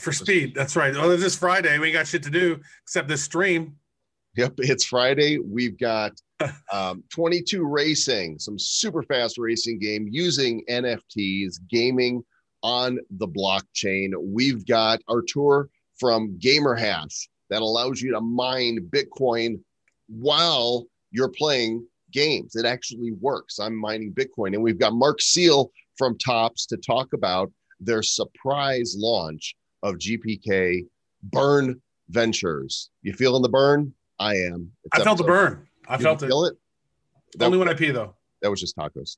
for speed. That's right. Oh, this is Friday. We ain't got shit to do except this stream. Yep, it's Friday. We've got um, 22 racing, some super fast racing game using NFTs, gaming on the blockchain. We've got Artur from GamerHash that allows you to mine Bitcoin while you're playing games. It actually works. I'm mining Bitcoin. And we've got Mark Seal from Topps to talk about their surprise launch of GPK Burn Ventures. You feeling the burn? I am. It's I felt the burn. I felt it. Feel it? That, Only when I pee, though. That was just tacos.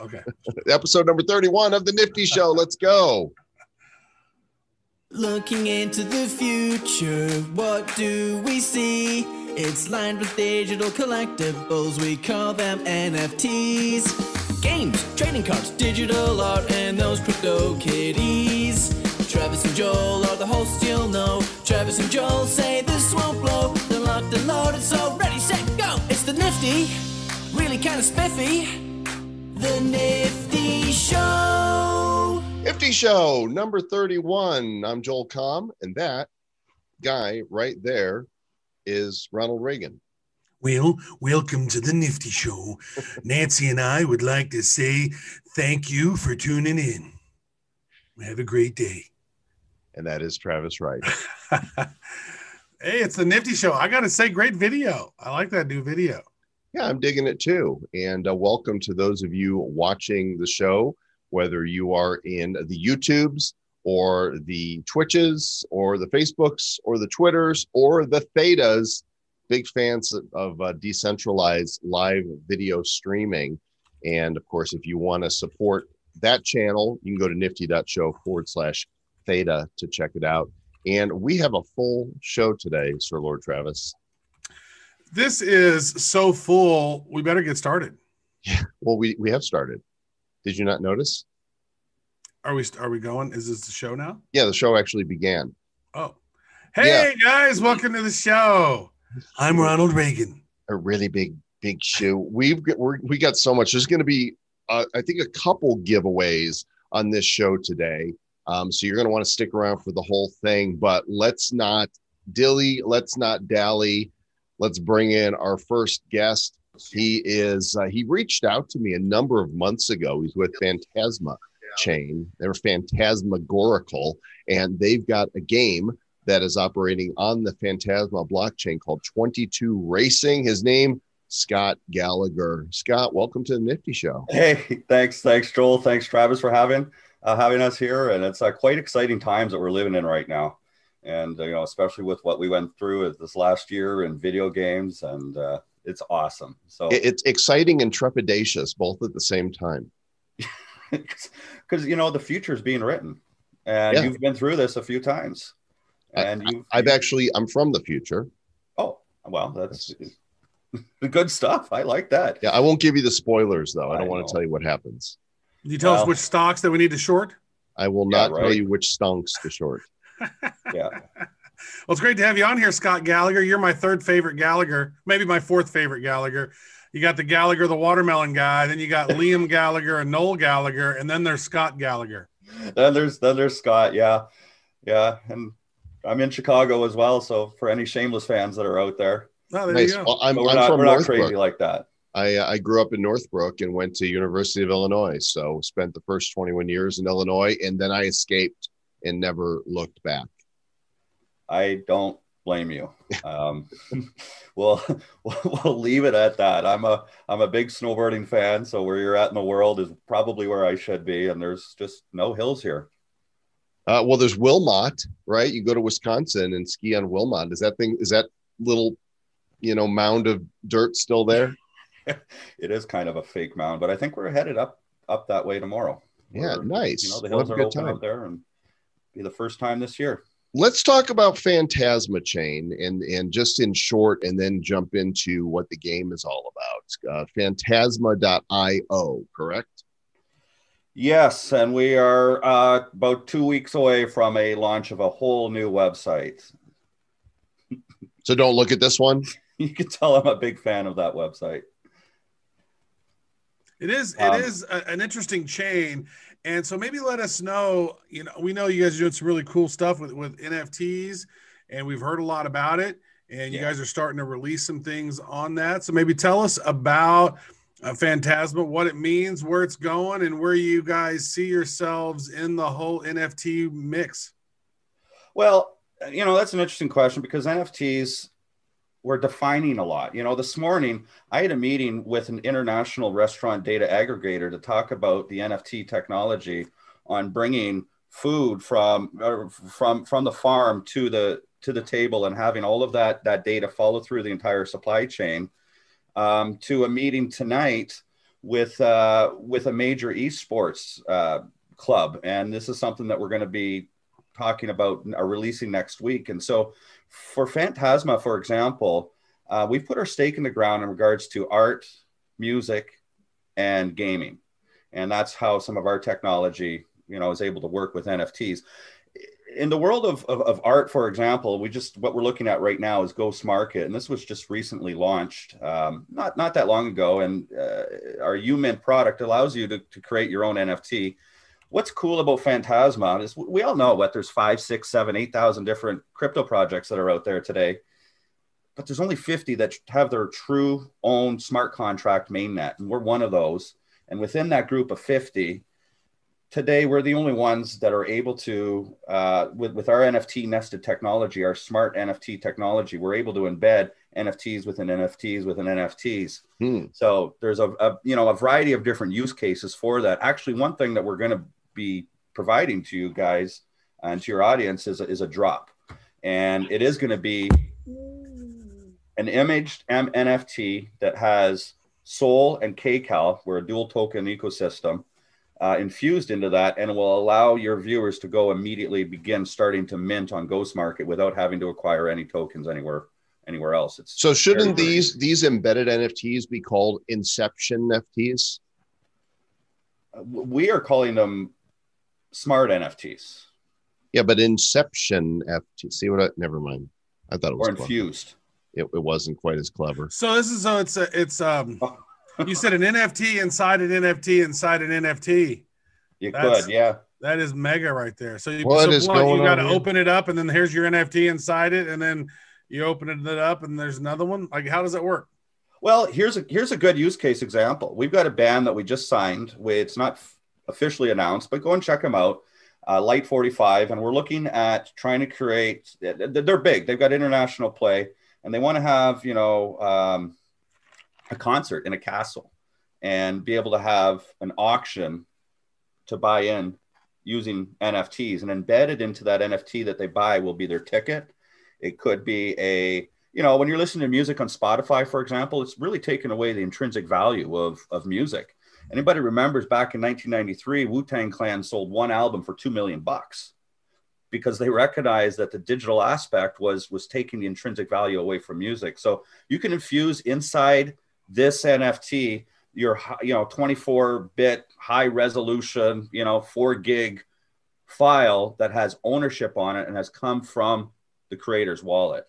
Okay. Episode number 31 of the Nifty Show. Let's go. Looking into the future, what do we see? It's lined with digital collectibles, we call them NFTs. Games, trading cards, digital art, and those crypto kitties. Travis and Joel are the hosts you'll know. Travis and Joel say this won't blow. They're locked and loaded, so ready, set, go! It's the Nifty, really kind of spiffy. The Nifty Show. Nifty Show number 31. I'm Joel Comm, and that guy right there is Ronald Reagan. Well, welcome to the Nifty Show. Nancy and I would like to say thank you for tuning in. Have a great day. And that is Travis Wright. hey, it's the Nifty Show. I got to say, great video. I like that new video. Yeah, I'm digging it too. And uh, welcome to those of you watching the show, whether you are in the YouTubes or the Twitches or the Facebooks or the Twitters or the Thetas. Big fans of uh, decentralized live video streaming. And of course, if you want to support that channel, you can go to nifty.show forward slash theta to check it out. And we have a full show today, Sir Lord Travis. This is so full. We better get started. Yeah. Well, we, we have started. Did you not notice? Are we are we going? Is this the show now? Yeah, the show actually began. Oh, hey yeah. guys, welcome to the show. I'm Ronald Reagan. A really big big shoe. We've we're, we got so much. There's going to be, uh, I think, a couple giveaways on this show today. Um, so you're going to want to stick around for the whole thing. But let's not dilly. Let's not dally. Let's bring in our first guest. He is. Uh, he reached out to me a number of months ago. He's with Phantasma chain. They're phantasmagorical, and they've got a game that is operating on the Phantasma blockchain called 22 Racing. His name, Scott Gallagher. Scott, welcome to the Nifty Show. Hey, thanks, thanks, Joel. Thanks, Travis, for having uh, having us here. And it's uh, quite exciting times that we're living in right now. And uh, you know, especially with what we went through this last year in video games, and uh, it's awesome. So it's exciting and trepidatious both at the same time. because you know the future is being written, and yeah. you've been through this a few times. And you, I've actually, I'm from the future. Oh, well, that's the good stuff. I like that. Yeah, I won't give you the spoilers though. I don't I want to tell you what happens. Can you tell well, us which stocks that we need to short? I will not yeah, right. tell you which stonks to short. yeah. Well, it's great to have you on here, Scott Gallagher. You're my third favorite Gallagher, maybe my fourth favorite Gallagher you got the Gallagher, the watermelon guy. Then you got Liam Gallagher and Noel Gallagher, and then there's Scott Gallagher. Then there's then there's Scott. Yeah, yeah, and I'm in Chicago as well. So for any Shameless fans that are out there, oh, there nice. well, I'm, we're, I'm not, from we're not crazy like that. I, uh, I grew up in Northbrook and went to University of Illinois. So spent the first 21 years in Illinois, and then I escaped and never looked back. I don't blame you. Um, we'll, we'll leave it at that. I'm a I'm a big snowboarding fan, so where you're at in the world is probably where I should be, and there's just no hills here. Uh, well, there's Wilmot, right? You go to Wisconsin and ski on Wilmot. Is that thing? Is that little, you know, mound of dirt still there? it is kind of a fake mound, but I think we're headed up up that way tomorrow. Yeah, nice. You know, the hills are open time. up there, and be the first time this year let's talk about Phantasma Chain and and just in short, and then jump into what the game is all about. Uh, phantasma.io, correct? Yes, and we are uh, about two weeks away from a launch of a whole new website. So don't look at this one. you can tell I'm a big fan of that website. It is. It um, is a, an interesting chain, And so maybe let us know. You know, we know you guys are doing some really cool stuff with with NFTs, and we've heard a lot about it. And you Yeah. guys are starting to release some things on that. So maybe tell us about uh, Phantasma, what it means, where it's going, and where you guys see yourselves in the whole NFT mix. Well, you know, that's an interesting question because NFTs we're defining a lot. You know, this morning I had a meeting with an international restaurant data aggregator to talk about the NFT technology on bringing food from from from the farm to the to the table and having all of that that data follow through the entire supply chain. Um, to a meeting tonight with uh, with a major esports uh, club, and this is something that we're going to be talking about are releasing next week. And so for Phantasma, for example, uh, we've put our stake in the ground in regards to art, music, and gaming. And that's how some of our technology, you know, is able to work with NFTs. In the world of, of, of art, for example, we just what we're looking at right now is Ghost Market, and this was just recently launched, um, not not that long ago. And uh, our UMint product allows you to, to create your own NFT what's cool about Phantasma is we all know what there's five, six, seven, eight thousand different crypto projects that are out there today, but there's only 50 that have their true own smart contract mainnet, and we're one of those. And within that group of 50, today we're the only ones that are able to, uh, with with our NFT nested technology, our smart NFT technology, we're able to embed NFTs within NFTs within NFTs. Hmm. So there's a, a you know a variety of different use cases for that. Actually, one thing that we're going to be providing to you guys and to your audience is a, is a drop, and it is going to be an imaged M- NFT that has Soul and KCal, we're a dual token ecosystem, uh, infused into that, and will allow your viewers to go immediately begin starting to mint on Ghost Market without having to acquire any tokens anywhere anywhere else. It's So shouldn't very, very- these these embedded NFTs be called Inception NFTs? we are calling them smart NFTs Yeah, but Inception FT. See what? I, never mind. I thought it was or infused. It, it wasn't quite as clever. So this is so it's a, it's um you said an NFT inside an NFT inside an NFT. You That's- could, yeah. That is mega right there. So you, What so is what, going you got to on open it up and then here's your NFT inside it and then you open it up and there's another one. Like how does it work? Well, here's a here's a good use case example. We've got a band that we just signed. We- It's not f- officially announced, but go and check them out. Uh, Light 45, and we're looking at trying to create. They're big. They've got international play, and they want to have you know um, a concert in a castle, and be able to have an auction to buy in using NFTs, and embedded into that NFT that they buy will be their ticket. It could be a you know, when you're listening to music on Spotify, for example, it's really taken away the intrinsic value of, of music. Anybody remembers back in 1993, Wu Tang Clan sold one album for two million bucks because they recognized that the digital aspect was was taking the intrinsic value away from music. So you can infuse inside this NFT your you know 24 bit high resolution you know four gig file that has ownership on it and has come from the creator's wallet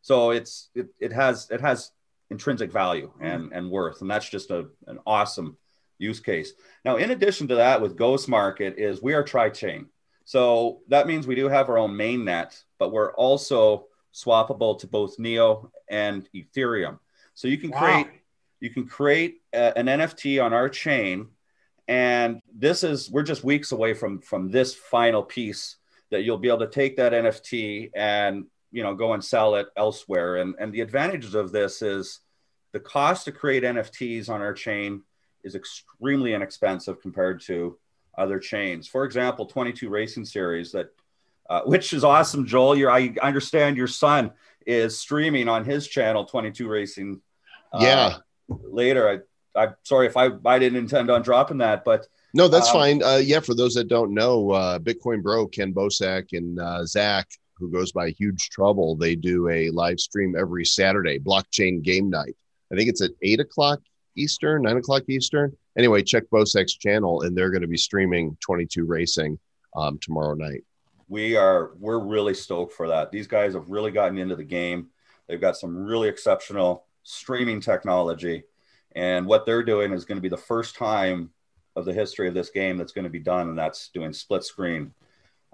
so it's it, it has it has intrinsic value and and worth and that's just a, an awesome use case. Now in addition to that with ghost market is we are tri-chain. So that means we do have our own main net but we're also swappable to both neo and ethereum. So you can Wow. create you can create a- an nft on our chain and this is we're just weeks away from from this final piece that you'll be able to take that nft and you know go and sell it elsewhere. And and the advantages of this is the cost to create nfts on our chain is extremely inexpensive compared to other chains for example 22 racing series that uh, which is awesome joel Your i understand your son is streaming on his channel 22 racing uh, Yeah. later i i'm sorry if i i didn't intend on dropping that but No, that's Um, fine. Uh, yeah, for those that don't know, uh, Bitcoin Bro, Ken Bosak, and uh, Zach, who goes by Huge Trouble, they do a live stream every Saturday, blockchain game night. I think it's at eight o'clock Eastern, nine o'clock Eastern. Anyway, check Bosak's channel, and they're going to be streaming 22 Racing um, tomorrow night. we are we're really stoked for that these guys have really gotten into the game they've got some really exceptional streaming technology and what they're doing is going to be the first time of the history of this game that's going to be done, and that's doing split screen.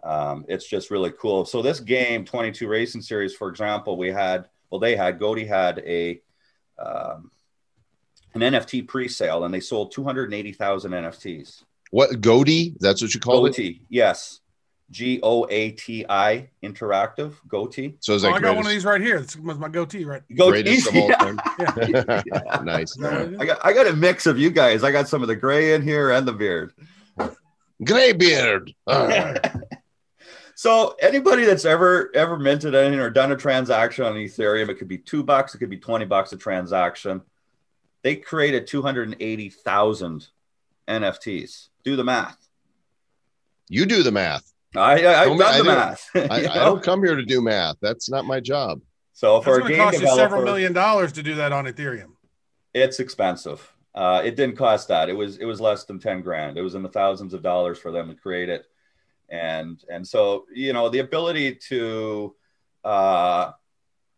Um, it's just really cool. So this game, 22 Racing Series, for example, we had well, they had Goaty had a um, an NFT pre-sale, and they sold 280,000 NFTs. What Goaty? That's what you call it. Goatee, yes. G O A T I Interactive Goatee. So is Oh, I got one of these right here. This was my goatee, right? greatest of all Yeah. time? Yeah. nice. Is that what it is? I got I got a mix of you guys. I got some of the gray in here and the beard. Graybeard. Ah. So anybody that's ever ever minted anything or done a transaction on Ethereum, it could be two bucks, it could be twenty bucks a transaction. They created two hundred and eighty thousand NFTs. Do the math. you do the math. I, I I've Don't- done I the don't- math. I, I don't come here to do math. That's not my job. so That's for a going to game cost you several million dollars to do that on Ethereum. it's expensive. Uh, it didn't cost that. It was it was less than ten grand. It was in the thousands of dollars for them to create it, and and so you know the ability to, uh,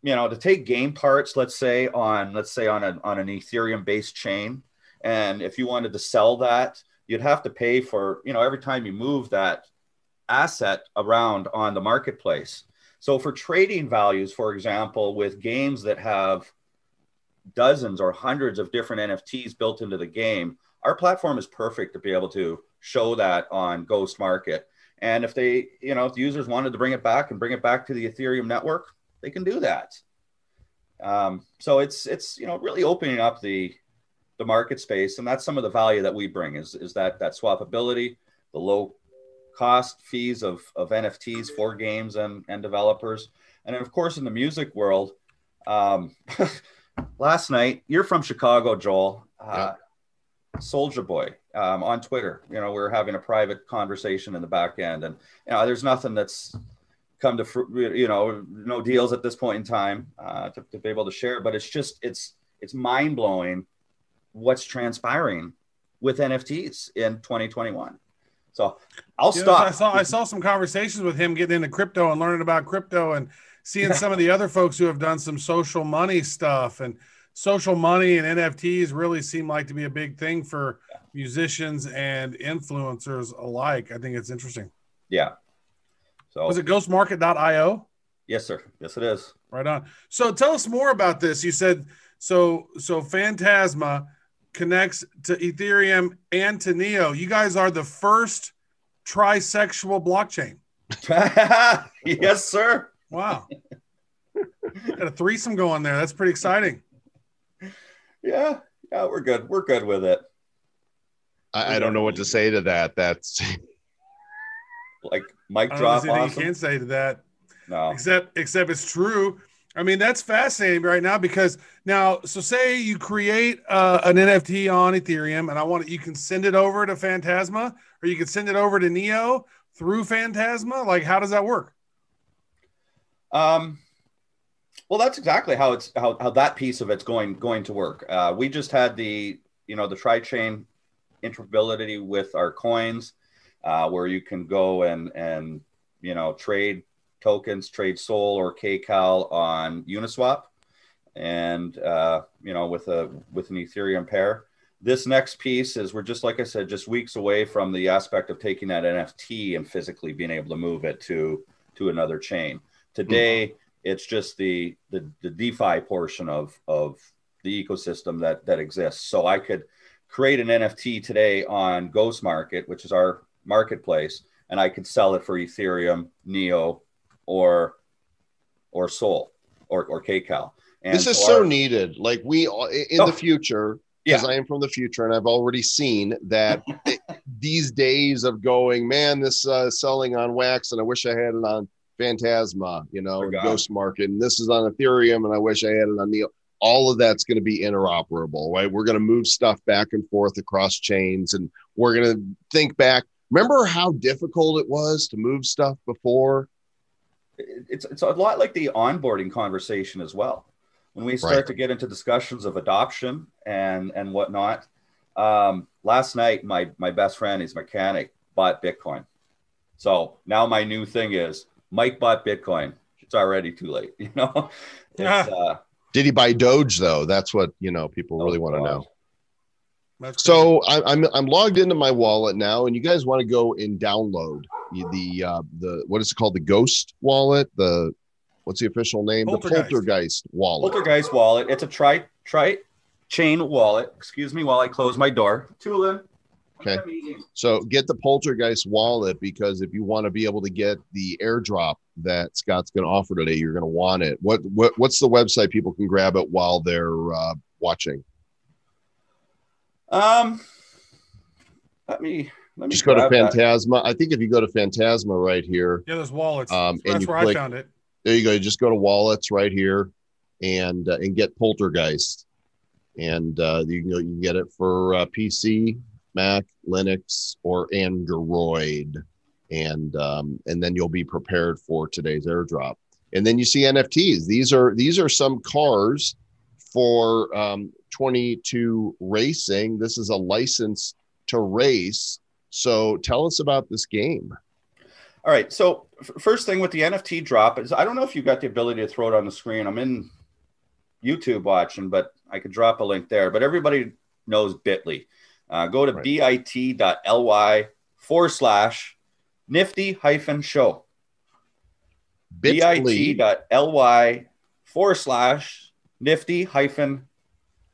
you know, to take game parts, let's say on let's say on a on an Ethereum based chain, and if you wanted to sell that, you'd have to pay for you know every time you move that asset around on the marketplace. So for trading values, for example, with games that have dozens or hundreds of different NFTs built into the game, our platform is perfect to be able to show that on Ghost Market. And if they, you know, if the users wanted to bring it back and bring it back to the Ethereum network, they can do that. Um, so it's it's you know really opening up the the market space, and that's some of the value that we bring is is that that swappability, the low cost fees of of NFTs for games and and developers, and of course in the music world. Um, last night. You're from Chicago, Joel. Uh, Soulja Boy um, on Twitter. You know, we are having a private conversation in the back end, and you know, there's nothing that's come to you know no deals at this point in time uh, to, to be able to share. But it's just it's it's mind blowing what's transpiring with NFTs in 2021. So I'll You know, stop. I saw I saw some conversations with him getting into crypto and learning about crypto and seeing some of the other folks who have done some social money stuff and social money and NFTs really seem like to be a big thing for musicians and influencers alike. I think it's interesting. yeah. So Was it ghostmarket.io? yes, sir. Yes, it is. Right on. So tell us more about this. You said so so Phantasma connects to Ethereum and to Neo. You guys are the first trisexual blockchain. yes, sir. Wow. Got a threesome going there. That's pretty exciting. Yeah, yeah, we're good. We're good with it. I, I don't know what to say to that. That's Like mic I don't drop. anything Awesome. you can say to that. No. except except it's true i mean that's fascinating right now because now so say you create uh, an nft on ethereum and i want it you can send it over to phantasma or you can send it over to neo through phantasma like how does that work Um, well, that's exactly how it's how, how that piece of it's going going to work. Uh, we just had the you know the tri chain interoperability with our coins, uh, where you can go and and you know trade tokens, trade Soul or KCal on Uniswap, and uh, you know with a with an Ethereum pair. This next piece is we're just like I said, just weeks away from the aspect of taking that NFT and physically being able to move it to to another chain. Today, it's just the, the the DeFi portion of of the ecosystem that that exists. So I could create an NFT today on Ghost Market, which is our marketplace, and I could sell it for Ethereum, Neo, or or Soul or or KCal. And this is so our- needed. Like we in Oh. the future, Yeah. because I am from the future and I've already seen that it- these days of going, man, this uh, selling on Wax, and I wish I had it on Phantasma, you know, Ghost Market, and this is on Ethereum, and I wish I had it on Neo. All of that's going to be interoperable, right? We're going to move stuff back and forth across chains, and we're going to think back. Remember how difficult it was to move stuff before? it's it's a lot like the onboarding conversation as well. When we start Right. to get into discussions of adoption and and whatnot, um, last night my my best friend, he's mechanic, bought Bitcoin. So now my new thing is Mike bought Bitcoin. It's already too late, you know. It's, uh, Did he buy Doge though? That's what you know people really want to know. That's So I, I'm I'm logged into my wallet now, and you guys want to go and download the the, uh, the what is it called? The Ghost wallet. The what's the official name? Poltergeist. The Poltergeist wallet. Poltergeist wallet. It's a tri tri chain wallet. Excuse me while I close my door. Tulin. Okay. So get the Poltergeist wallet because if you want to be able to get the airdrop that Scott's going to offer today, you're going to want it. What what what's the website people can grab it while they're uh, watching? Um, let me let me Just go to grab that. Phantasma. I think if you go to Phantasma right here, yeah, there's wallets. Um, So and that's you where I click- found it. there you go. You just go to wallets right here and uh, and get Poltergeist, and uh, you can go, you can get it for uh, PC, Mac, Linux, or Android, and um, and then you'll be prepared for today's airdrop. And then you see NFTs. These are these are some cars for um, 22 Racing. This is a license to race. So tell us about this game. All right. So f- first thing with the NFT drop is I don't know if you've got the ability to throw it on the screen. I'm in YouTube watching, but I could drop a link there. But everybody knows Bitly. Uh, go to Right. bit.ly forward slash nifty hyphen show. Bitly. bit.ly forward slash nifty hyphen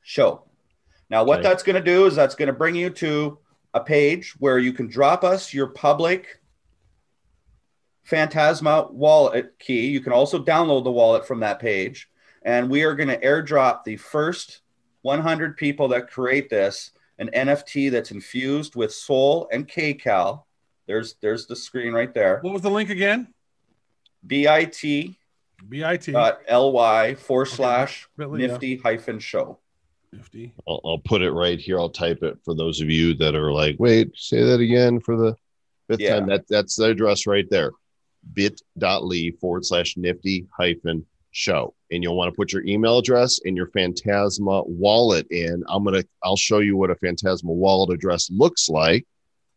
show. Now, what Okay. that's going to do is that's going to bring you to a page where you can drop us your public Phantasma wallet key. You can also download the wallet from that page. And we are going to airdrop the first 100 people that create this an NFT that's infused with Soul and KCal. There's there's the screen right there. What was the link again? bit BIT. dot ly forward slash Bitly, nifty hyphen show. Nifty. I'll, I'll put it right here. I'll type it for those of you that are like, wait, say that again for the fifth Yeah. time. That that's the address right there. bit.ly forward slash nifty hyphen show. And you'll want to put your email address and your Phantasma wallet in. I'm gonna I'll show you what a Phantasma wallet address looks like.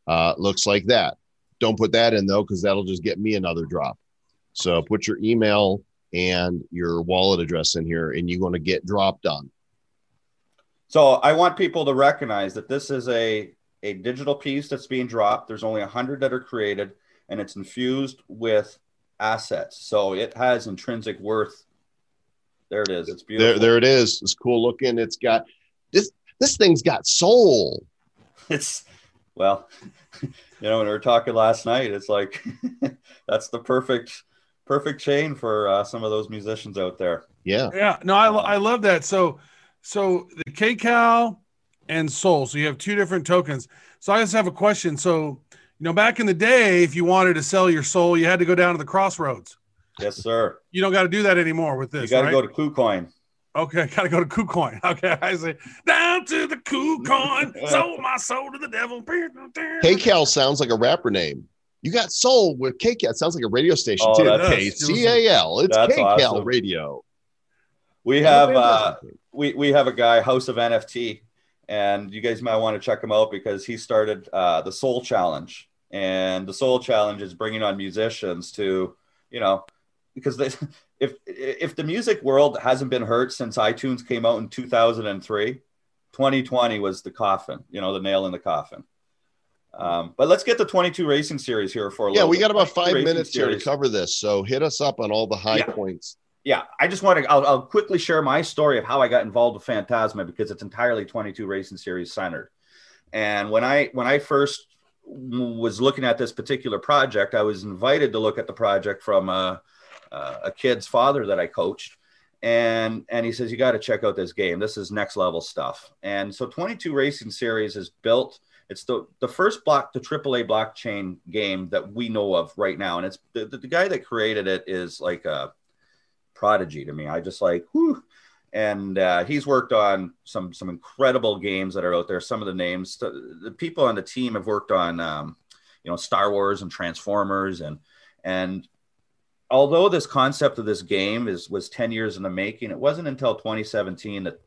Uh looks like that. Don't put that in though, because that'll just get me another drop. So put your email and your wallet address in here and you're going to get dropped on. So I want people to recognize that this is a, a digital piece that's being dropped. There's only 100 that are created, and it's infused with assets. So it has intrinsic worth. There it is. It's beautiful. There, there it is. It's cool looking. It's got this. This thing's got soul. It's well, you know, when we were talking last night, it's like that's the perfect perfect chain for uh, some of those musicians out there. Yeah, Yeah, no, I, I love that. So, so the KCal and Soul. So you have two different tokens. So I just have a question. So, you know, back in the day, if you wanted to sell your soul, you had to go down to the crossroads. Yes, sir. You don't got to do that anymore with this. You got to right? go to KuCoin. okay, got to go to KuCoin. Okay, I say down to the KuCoin, sold my soul to the devil. KCal sounds like a rapper name. You got soul with KCal. It sounds like a radio station Oh, too. that's- KCAL. It's That's KCal awesome. radio. We have uh, we we have a guy, House of NFT, and you guys might want to check him out because he started uh, the Soul Challenge, and the Soul Challenge is bringing on musicians to, you know, because they, if if the music world hasn't been hurt since iTunes came out in 2003, 2020 was the coffin, you know, the nail in the coffin. Um, but let's get the 22 Racing Series here for a yeah, little we bit. got about five Racing minutes here to cover this. So hit us up on all the high Yeah. points. Yeah, I just want to. I'll, I'll quickly share my story of how I got involved with Phantasma because it's entirely 22 Racing Series centered. And when I when I first was looking at this particular project, I was invited to look at the project from a, a kid's father that I coached, and and he says you got to check out this game. This is next level stuff. And so 22 Racing Series is built. It's the, the first block, the AAA blockchain game that we know of right now, and it's the, the, the guy that created it is like a prodigy to me. I just like, whew. And uh, he's worked on some some incredible games that are out there. Some of the names, the, people on the team have worked on, um, you know, Star Wars and Transformers, and and although this concept of this game is was 10 years in the making, it wasn't until 2017 that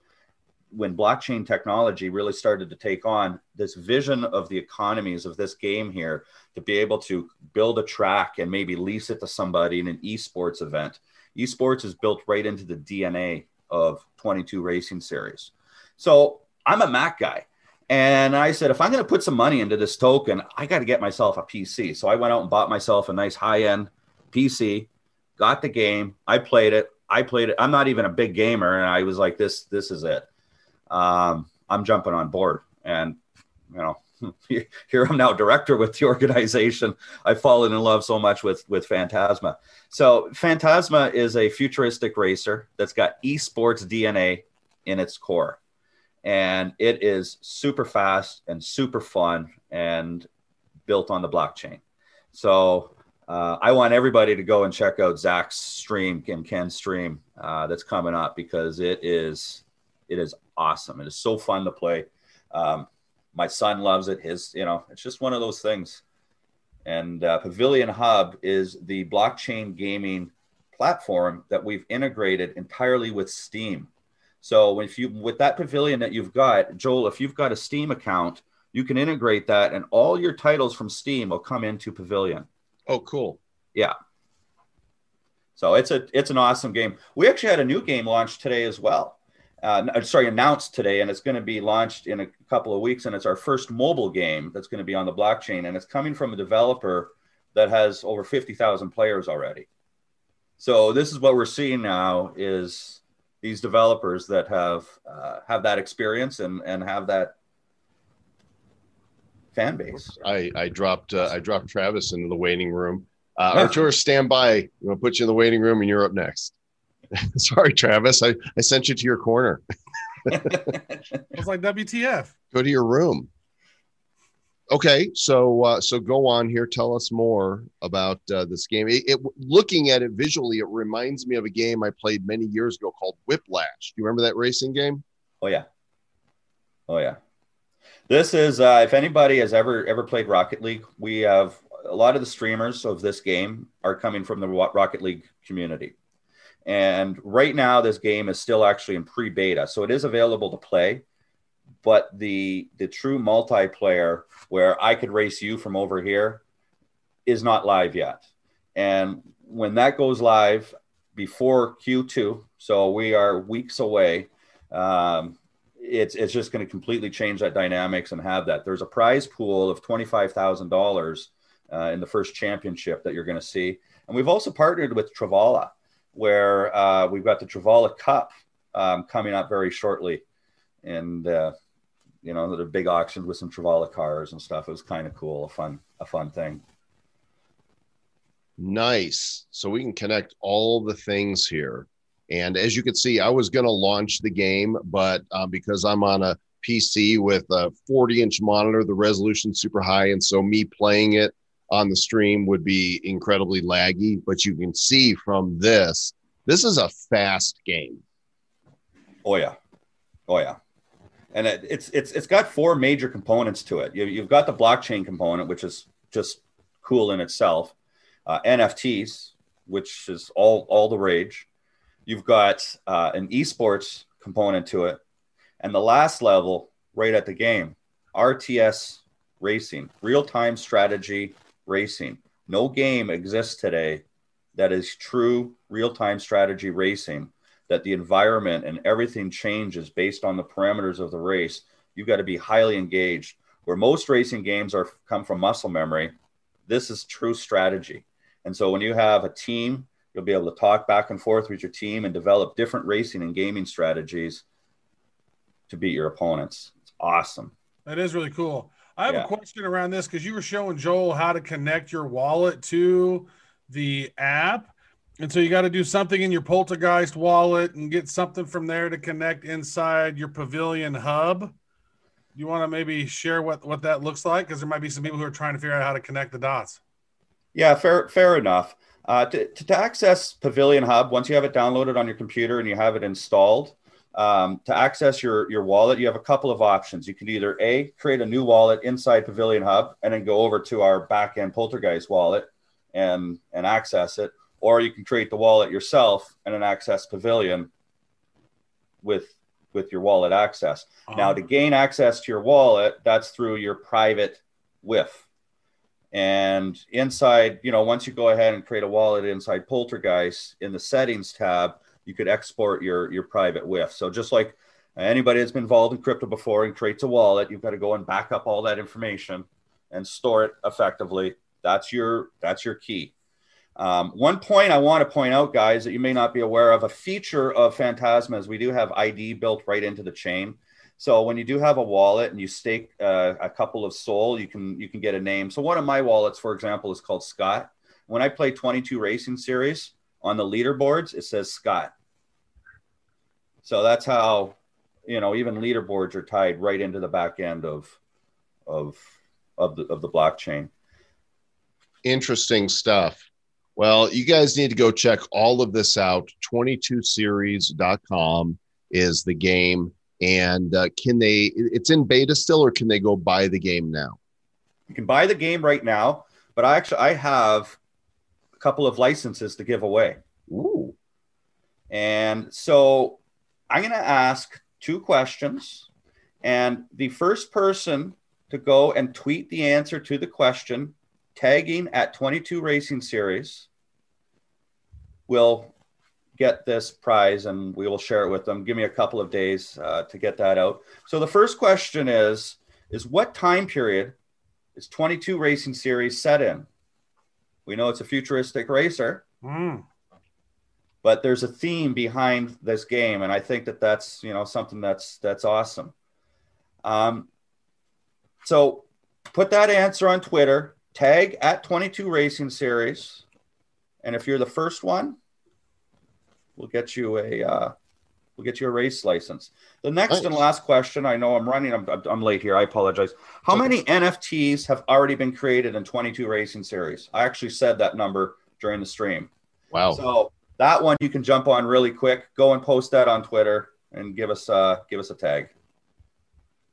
when blockchain technology really started to take on this vision of the economies of this game here to be able to build a track and maybe lease it to somebody in an esports event esports is built right into the DNA of 22 Racing Series. So I'm a Mac guy, And I said, if I'm going to put some money into this token, I got to get myself a PC. So I went out and bought myself a nice high end PC, got the game. I played it. I played it. I'm not even a big gamer. And I was like, this, this is it. Um, I'm jumping on board. And, you know, here I'm now director with the organization. I've fallen in love so much with with Phantasma. So Phantasma is a futuristic racer that's got esports DNA in its core, and it is super fast and super fun and built on the blockchain. So uh, I want everybody to go and check out Zach's stream and Ken's stream uh, that's coming up because it is it is awesome. It is so fun to play. Um, my son loves it. His, you know, it's just one of those things. And uh, Pavilion Hub is the blockchain gaming platform that we've integrated entirely with Steam. So if you with that pavilion that you've got, Joel, if you've got a Steam account, you can integrate that, and all your titles from Steam will come into Pavilion. Oh, cool. Yeah. So it's a it's an awesome game. We actually had a new game launched today as well uh, sorry, announced today, and it's going to be launched in a couple of weeks. And it's our first mobile game that's going to be on the blockchain, and it's coming from a developer that has over fifty thousand players already. So this is what we're seeing now: is these developers that have uh, have that experience and and have that fan base. I I dropped uh, I dropped Travis into the waiting room. Uh, Artur, stand by. Gonna put you in the waiting room, and you're up next. Sorry, Travis. I, I sent you to your corner. it was like WTF. Go to your room. Okay, so uh, so go on here. Tell us more about uh, this game. It, it, looking at it visually, it reminds me of a game I played many years ago called Whiplash. Do you remember that racing game? Oh yeah, oh yeah. This is uh, if anybody has ever ever played Rocket League, we have a lot of the streamers of this game are coming from the Rocket League community. And right now, this game is still actually in pre-beta, so it is available to play. But the the true multiplayer, where I could race you from over here, is not live yet. And when that goes live before Q2, so we are weeks away. Um, it's it's just going to completely change that dynamics and have that. There's a prize pool of twenty five thousand uh, dollars in the first championship that you're going to see, and we've also partnered with Travala where uh, we've got the Travala Cup um, coming up very shortly, and uh, you know the big auction with some Travala cars and stuff. It was kind of cool, a fun, a fun thing. Nice. So we can connect all the things here. And as you can see, I was going to launch the game, but um, because I'm on a PC with a 40 inch monitor, the resolution super high, and so me playing it on the stream would be incredibly laggy, but you can see from this, this is a fast game. Oh yeah, oh yeah, and it, it's it's it's got four major components to it. You, you've got the blockchain component, which is just cool in itself. Uh, NFTs, which is all all the rage. You've got uh, an esports component to it, and the last level, right at the game, RTS racing, real time strategy racing. No game exists today that is true real time strategy racing, that the environment and everything changes based on the parameters of the race. You've got to be highly engaged. Where most racing games are come from muscle memory, this is true strategy. And so when you have a team, you'll be able to talk back and forth with your team and develop different racing and gaming strategies to beat your opponents. It's awesome. That is really cool. I have yeah. a question around this because you were showing Joel how to connect your wallet to the app. And so you got to do something in your Poltergeist wallet and get something from there to connect inside your Pavilion hub. You want to maybe share what, what that looks like? Because there might be some people who are trying to figure out how to connect the dots. Yeah, fair, fair enough. Uh, to, to access Pavilion Hub, once you have it downloaded on your computer and you have it installed, um, to access your, your wallet, you have a couple of options. You can either A, create a new wallet inside Pavilion Hub and then go over to our backend Poltergeist wallet and, and access it, or you can create the wallet yourself and then access Pavilion with, with your wallet access. Uh-huh. Now, to gain access to your wallet, that's through your private WIF. And inside, you know, once you go ahead and create a wallet inside Poltergeist in the settings tab, you could export your your private WIF. So just like Anybody that's been involved in crypto before and creates a wallet, you've got to go and back up all that information and store it effectively. That's your that's your key. Um, one point I want to point out, guys, that you may not be aware of, a feature of Phantasma is we do have ID built right into the chain. So when you do have a wallet and you stake uh, a couple of soul, you can you can get a name. So one of my wallets, for example, is called Scott. When I play 22 Racing Series on the leaderboards, it says Scott. So that's how you know even leaderboards are tied right into the back end of of of the of the blockchain. Interesting stuff. Well, you guys need to go check all of this out. 22series.com is the game. And uh, can they, it's in beta still, or can they go buy the game now? You can buy the game right now, but I actually, I have couple of licenses to give away. Ooh. And so I'm going to ask two questions. And the first person to go and tweet the answer to the question, tagging at 22 Racing Series, will get this prize and we will share it with them. Give me a couple of days uh, to get that out. So the first question is, is what time period is 22 Racing Series set in? We know it's a futuristic racer. Mm. But there's a theme behind this game, and I think that that's you know something that's that's awesome. Um, so put that answer on Twitter, tag at 22 Racing Series, and if you're the first one, we'll get you a uh, we'll get you a race license. The next Nice. and last question, I know I'm running, I'm, I'm late here. I apologize. How many NFTs have already been created in 22 Racing Series? I actually said that number during the stream. Wow. So that one you can jump on really quick. Go and post that on Twitter and give us uh give us a tag.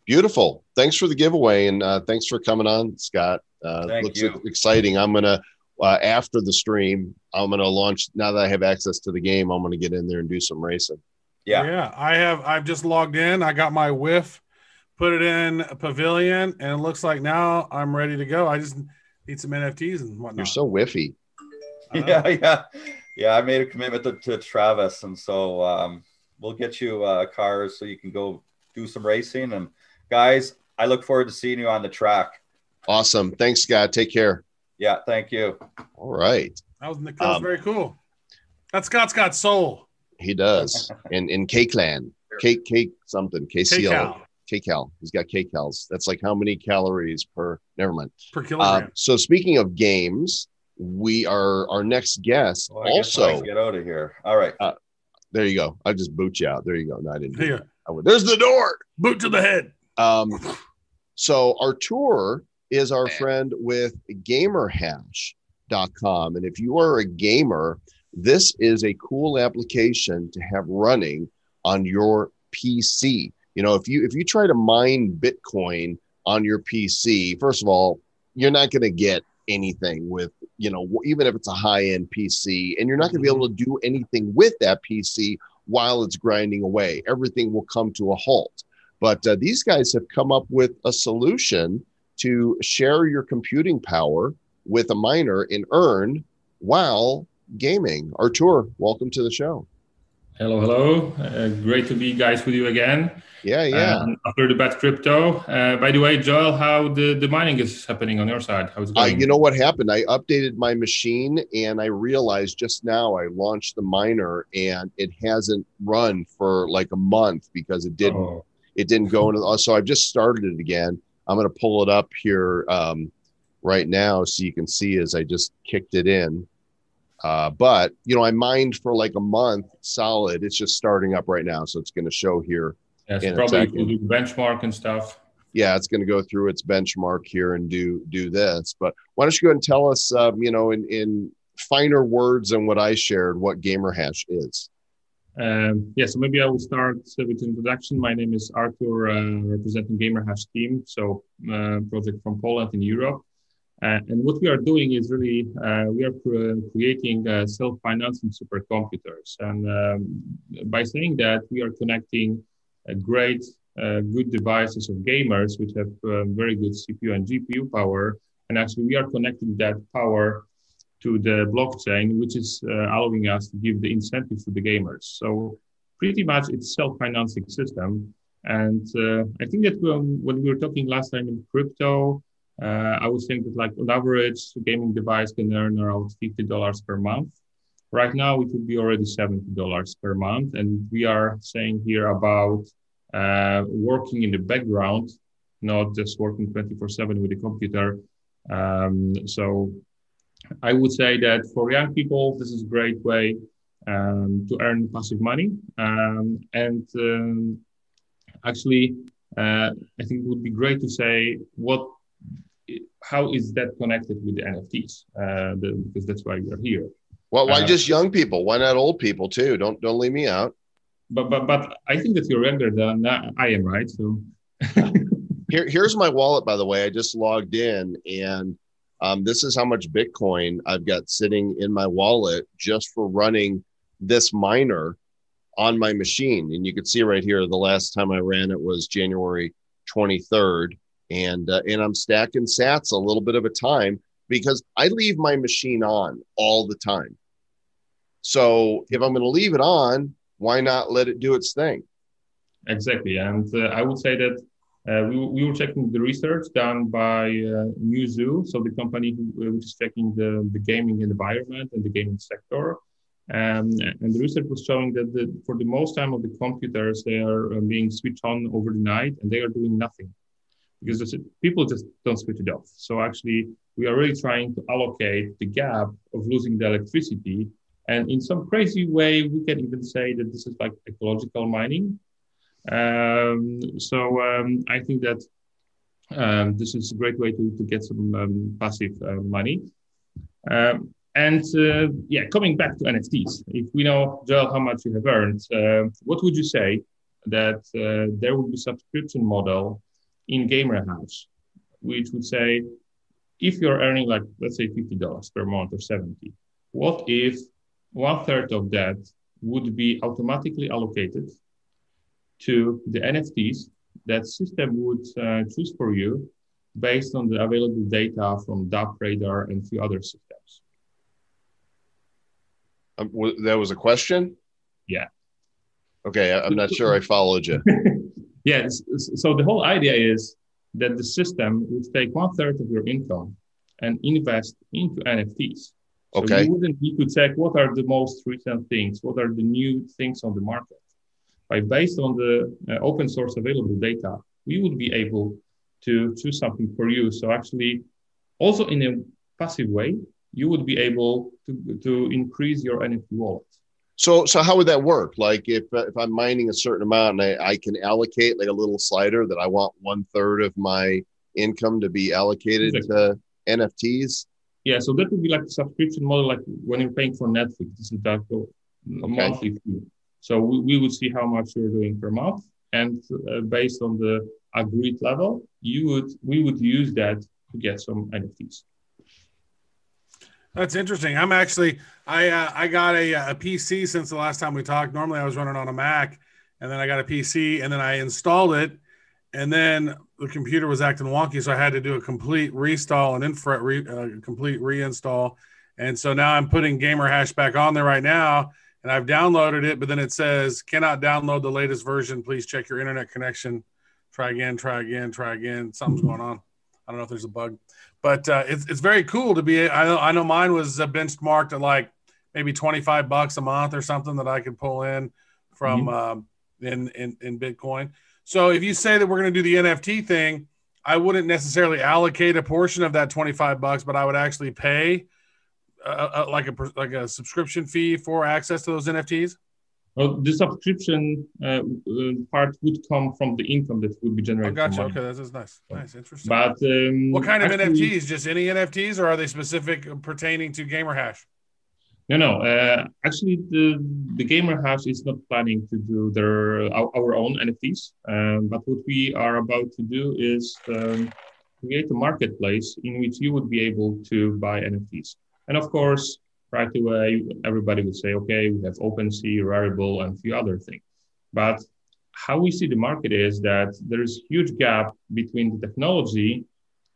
Beautiful. Thanks for the giveaway and uh, thanks for coming on, Scott. Uh, Thank looks you. exciting. I'm gonna uh, after the stream, I'm gonna launch. Now that I have access to the game, I'm gonna get in there and do some racing. Yeah. Yeah, I have. I've just logged in. I got my whiff, put it in Pavilion, and it looks like now I'm ready to go. I just need some NFTs and whatnot. You're so whiffy. I. Yeah, yeah. Yeah, I made a commitment to, to Travis and so um we'll get you uh cars so you can go do some racing and guys, I look forward to seeing you on the track. Awesome. Thanks, Scott. Take care. Yeah, thank you. All right. That was, that was Um, very cool. That Scott's got soul. He does. in in Cake Land. Cake cake something. KCL. K-Cal KCal. He's got KCals. That's like how many calories per never mind. per Uh, kilogram. so speaking of games, we are our next guest Well, I guess I also get out of here. All right. there you go. I just boot you out. There you go. No, I didn't. do Here, that. I went, There's the door. boot to the head. Um, so Artur is our friend with gamerhash.com. And if you are a gamer, this is a cool application to have running on your PC. You know, if you if you try to mine Bitcoin on your PC, first of all, you're not going to get anything with, you know, even if it's a high-end PC, and you're not going to be able to do anything with that PC while it's grinding away. Everything will come to a halt. But uh, these guys have come up with a solution to share your computing power with a miner and earn while gaming. Artur, welcome to the show. Hello, hello. Uh, great to be guys with you again. Yeah, yeah. Um, after the bad crypto. Uh, by the way, Joel, how the, the mining is happening on your side? How's it Uh, going? you know what happened? I updated my machine and I realized just now I launched the miner and it hasn't run for like a month because it didn't Oh, it didn't go into so I've just started it again. I'm gonna pull it up here um, right now so you can see as I just kicked it in. Uh, but you know, I mined for like a month solid. It's just starting up right now, so it's going to show here. yes, in probably to do benchmark and stuff. Yeah, it's going to go through its benchmark here and do do this. But why don't you go ahead and tell us, um, you know, in in finer words than what I shared, what GamerHash is? Um, yeah, so maybe I will start uh, with introduction. My name is Arthur, uh, representing GamerHash team, so uh, project from Poland in Europe. Uh, and what we are doing is really uh, we are cre- creating uh, self-financing supercomputers, and um, by saying that we are connecting great, good devices of gamers which have um, very good CPU and GPU power, and actually we are connecting that power to the blockchain, which is uh, allowing us to give the incentives to the gamers. So pretty much it's self-financing system. And uh, I think that when, when, we were talking last time in crypto, uh, I would think that like on average, a gaming device can earn around fifty dollars per month. Right now, it would be already seventy dollars per month, and we are saying here about uh, working in the background, not just working twenty four seven with a computer. Um, so, I would say that for young people, this is a great way um, to earn passive money, um, and um, actually, uh, I think it would be great to say what how is that connected with the NFTs? Uh, the, because that's why we are here. Well, why uh, just young people? Why not old people too? Don't don't leave me out. But but but I think that you're younger than I am, right? So here here's my wallet, by the way. I just logged in, and um, this is how much Bitcoin I've got sitting in my wallet just for running this miner on my machine. And you can see right here, the last time I ran it was January 23rd and uh, and I'm stacking sats a little bit of a time because I leave my machine on all the time. So if I'm going to leave it on, why not let it do its thing? Exactly, and uh, I would say that uh, we, we were checking the research done by uh, Newzoo, so the company uh, which is checking the, the gaming environment and the gaming sector. Um, and the research was showing that the, for the most time of the computers, they are uh, being switched on over the night and they are doing nothing because people just don't switch it off. So actually, we are really trying to allocate the gap of losing the electricity. And in some crazy way, we can even say that this is like ecological mining. Um, so um, I think that um, this is a great way to, to get some um, passive uh, money. Um, and uh, yeah, coming back to NFTs, if we know, Joel, how much you have earned, uh, what would you say that uh, there would be subscription model in GamerHash, which would say, if you're earning like, let's say $50 per month or 70, what if one third of that would be automatically allocated to the NFTs that system would uh, choose for you based on the available data from DappRadar and a few other systems. Um, that was a question? Yeah. Okay, I'm not sure I followed you. Yeah. So the whole idea is that the system would take one third of your income and invest into NFTs. So okay. you wouldn't need to check what are the most recent things, what are the new things on the market. By based on the uh, open source available data, we would be able to choose something for you. So actually, also in a passive way, you would be able to, to increase your NFT wallet. So, so how would that work? Like, if if I'm mining a certain amount and I, I can allocate like a little slider that I want one third of my income to be allocated exactly. to NFTs. Yeah, so that would be like a subscription model, like when you're paying for Netflix. This is that okay. monthly fee. So we, we would see how much you're doing per month, and uh, based on the agreed level, you would we would use that to get some NFTs. That's interesting. I'm actually I uh, I got a, a PC since the last time we talked. Normally I was running on a Mac, and then I got a PC, and then I installed it, and then the computer was acting wonky, so I had to do a complete restall and infra re, uh, complete reinstall. And so now I'm putting GamerHash back on there right now, and I've downloaded it, but then it says cannot download the latest version. Please check your internet connection. Try again. Try again. Try again. Something's going on. I don't know if there's a bug but uh, it's, it's very cool to be. I know, I know mine was uh, benchmarked at like maybe 25 bucks a month or something that I could pull in from mm-hmm. um, in, in, in Bitcoin. So if you say that we're going to do the NFT thing, I wouldn't necessarily allocate a portion of that 25 bucks, but I would actually pay uh, uh like a like a subscription fee for access to those NFTs. Well, the subscription uh, uh, part would come from the income that would be generated. Oh, gotcha. Okay, that's nice. Nice, interesting. But um, what kind of actually, NFTs? Just any NFTs, or are they specific pertaining to GamerHash? No, no. Uh, actually, the the GamerHash is not planning to do their our, our own NFTs. Um, but what we are about to do is um, create a marketplace in which you would be able to buy NFTs. And of course, right away, everybody would say, okay, we have OpenSea, Rarible, and a few other things. But how we see the market is that there's huge gap between the technology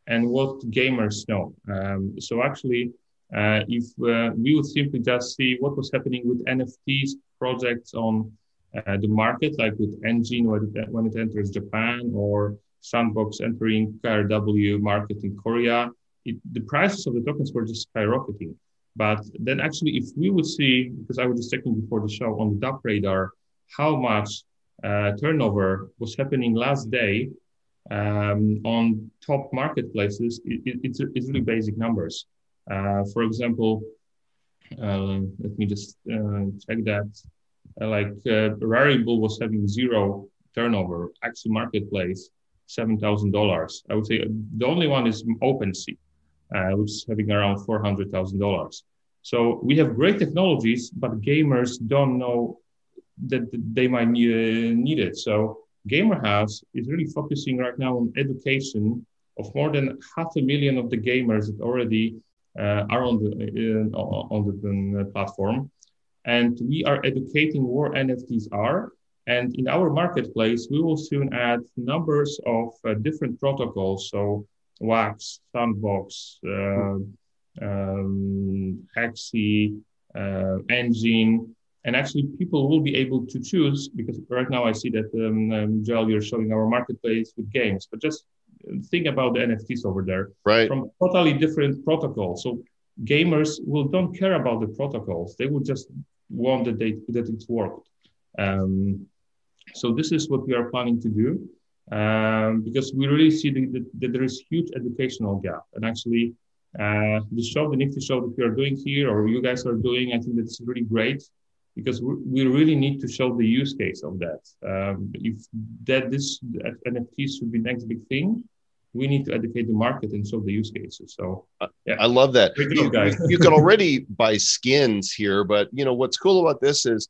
and what gamers know. Um, so actually, uh, if uh, we would simply just see what was happening with NFTs projects on uh, the market, like with Enjin when it, when it enters Japan or Sandbox entering KRW market in Korea, it, the prices of the tokens were just skyrocketing. But then actually, if we would see, because I was just checking before the show on the DappRadar, how much uh, turnover was happening last day um, on top marketplaces, it, it, it's, it's really basic numbers. Uh, for example, uh, let me just uh, check that. Uh, like uh, Rarible was having zero turnover. Axie Marketplace, seven thousand dollars. I would say the only one is OpenSea, uh, which is having around four hundred thousand dollars. So we have great technologies, but gamers don't know that they might need, need it. So GamerHash is really focusing right now on education of more than half a million of the gamers that already uh, are on the uh, on the uh, platform, and we are educating where NFTs are. And in our marketplace, we will soon add numbers of uh, different protocols. So Wax, Sandbox, uh, um, Axie, uh, Enjin, and actually people will be able to choose because right now I see that um, um, Joel, you're showing our marketplace with games, but just think about the NFTs over there. Right. From totally different protocols. So gamers will don't care about the protocols; they will just want that they that it's worked. Um, so this is what we are planning to do um, because we really see that, that there is huge educational gap, and actually. Uh, the show, the Nifty show that we are doing here, or you guys are doing, I think that's really great because we really need to show the use case of that. Um, if that this NFTs should be next big thing, we need to educate the market and show the use cases. So yeah, I love that. You, you can already buy skins here, but you know what's cool about this is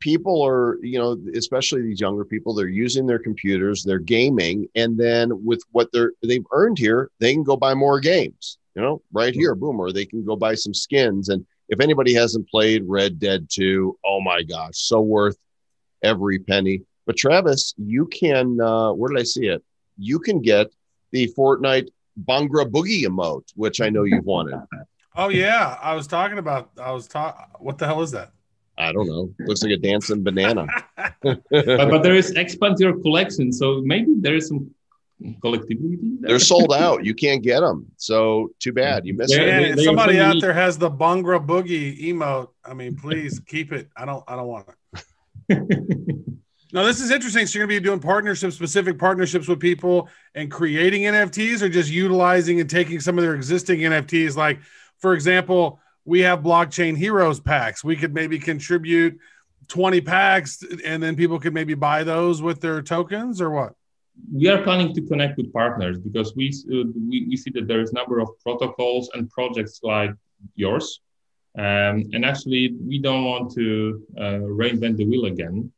people are you know especially these younger people they're using their computers they're gaming and then with what they're they've earned here they can go buy more games you know right here boom or they can go buy some skins and if anybody hasn't played Red Dead 2, oh my gosh, so worth every penny. But Travis, you can, uh, where did I see it? You can get the Fortnite Bhangra Boogie emote, which I know you've wanted. oh, yeah. I was talking about, I was talking, what the hell is that? I don't know. Looks like a dancing banana. but, but, there is expand your collection. So maybe there is some collectivity. They're sold out. You can't get them. So too bad. You missed yeah, it. If somebody out there has the Bhangra Boogie emote, I mean, please keep it. I don't. I don't want it. no, this is interesting. So you're gonna be doing partnerships, specific partnerships with people, and creating NFTs, or just utilizing and taking some of their existing NFTs. Like, for example, we have blockchain heroes packs. We could maybe contribute 20 packs, and then people could maybe buy those with their tokens, or what? we are planning to connect with partners because we, uh, we, we see that there is a number of protocols and projects like yours. Um, and actually, we don't want to uh, reinvent the wheel again.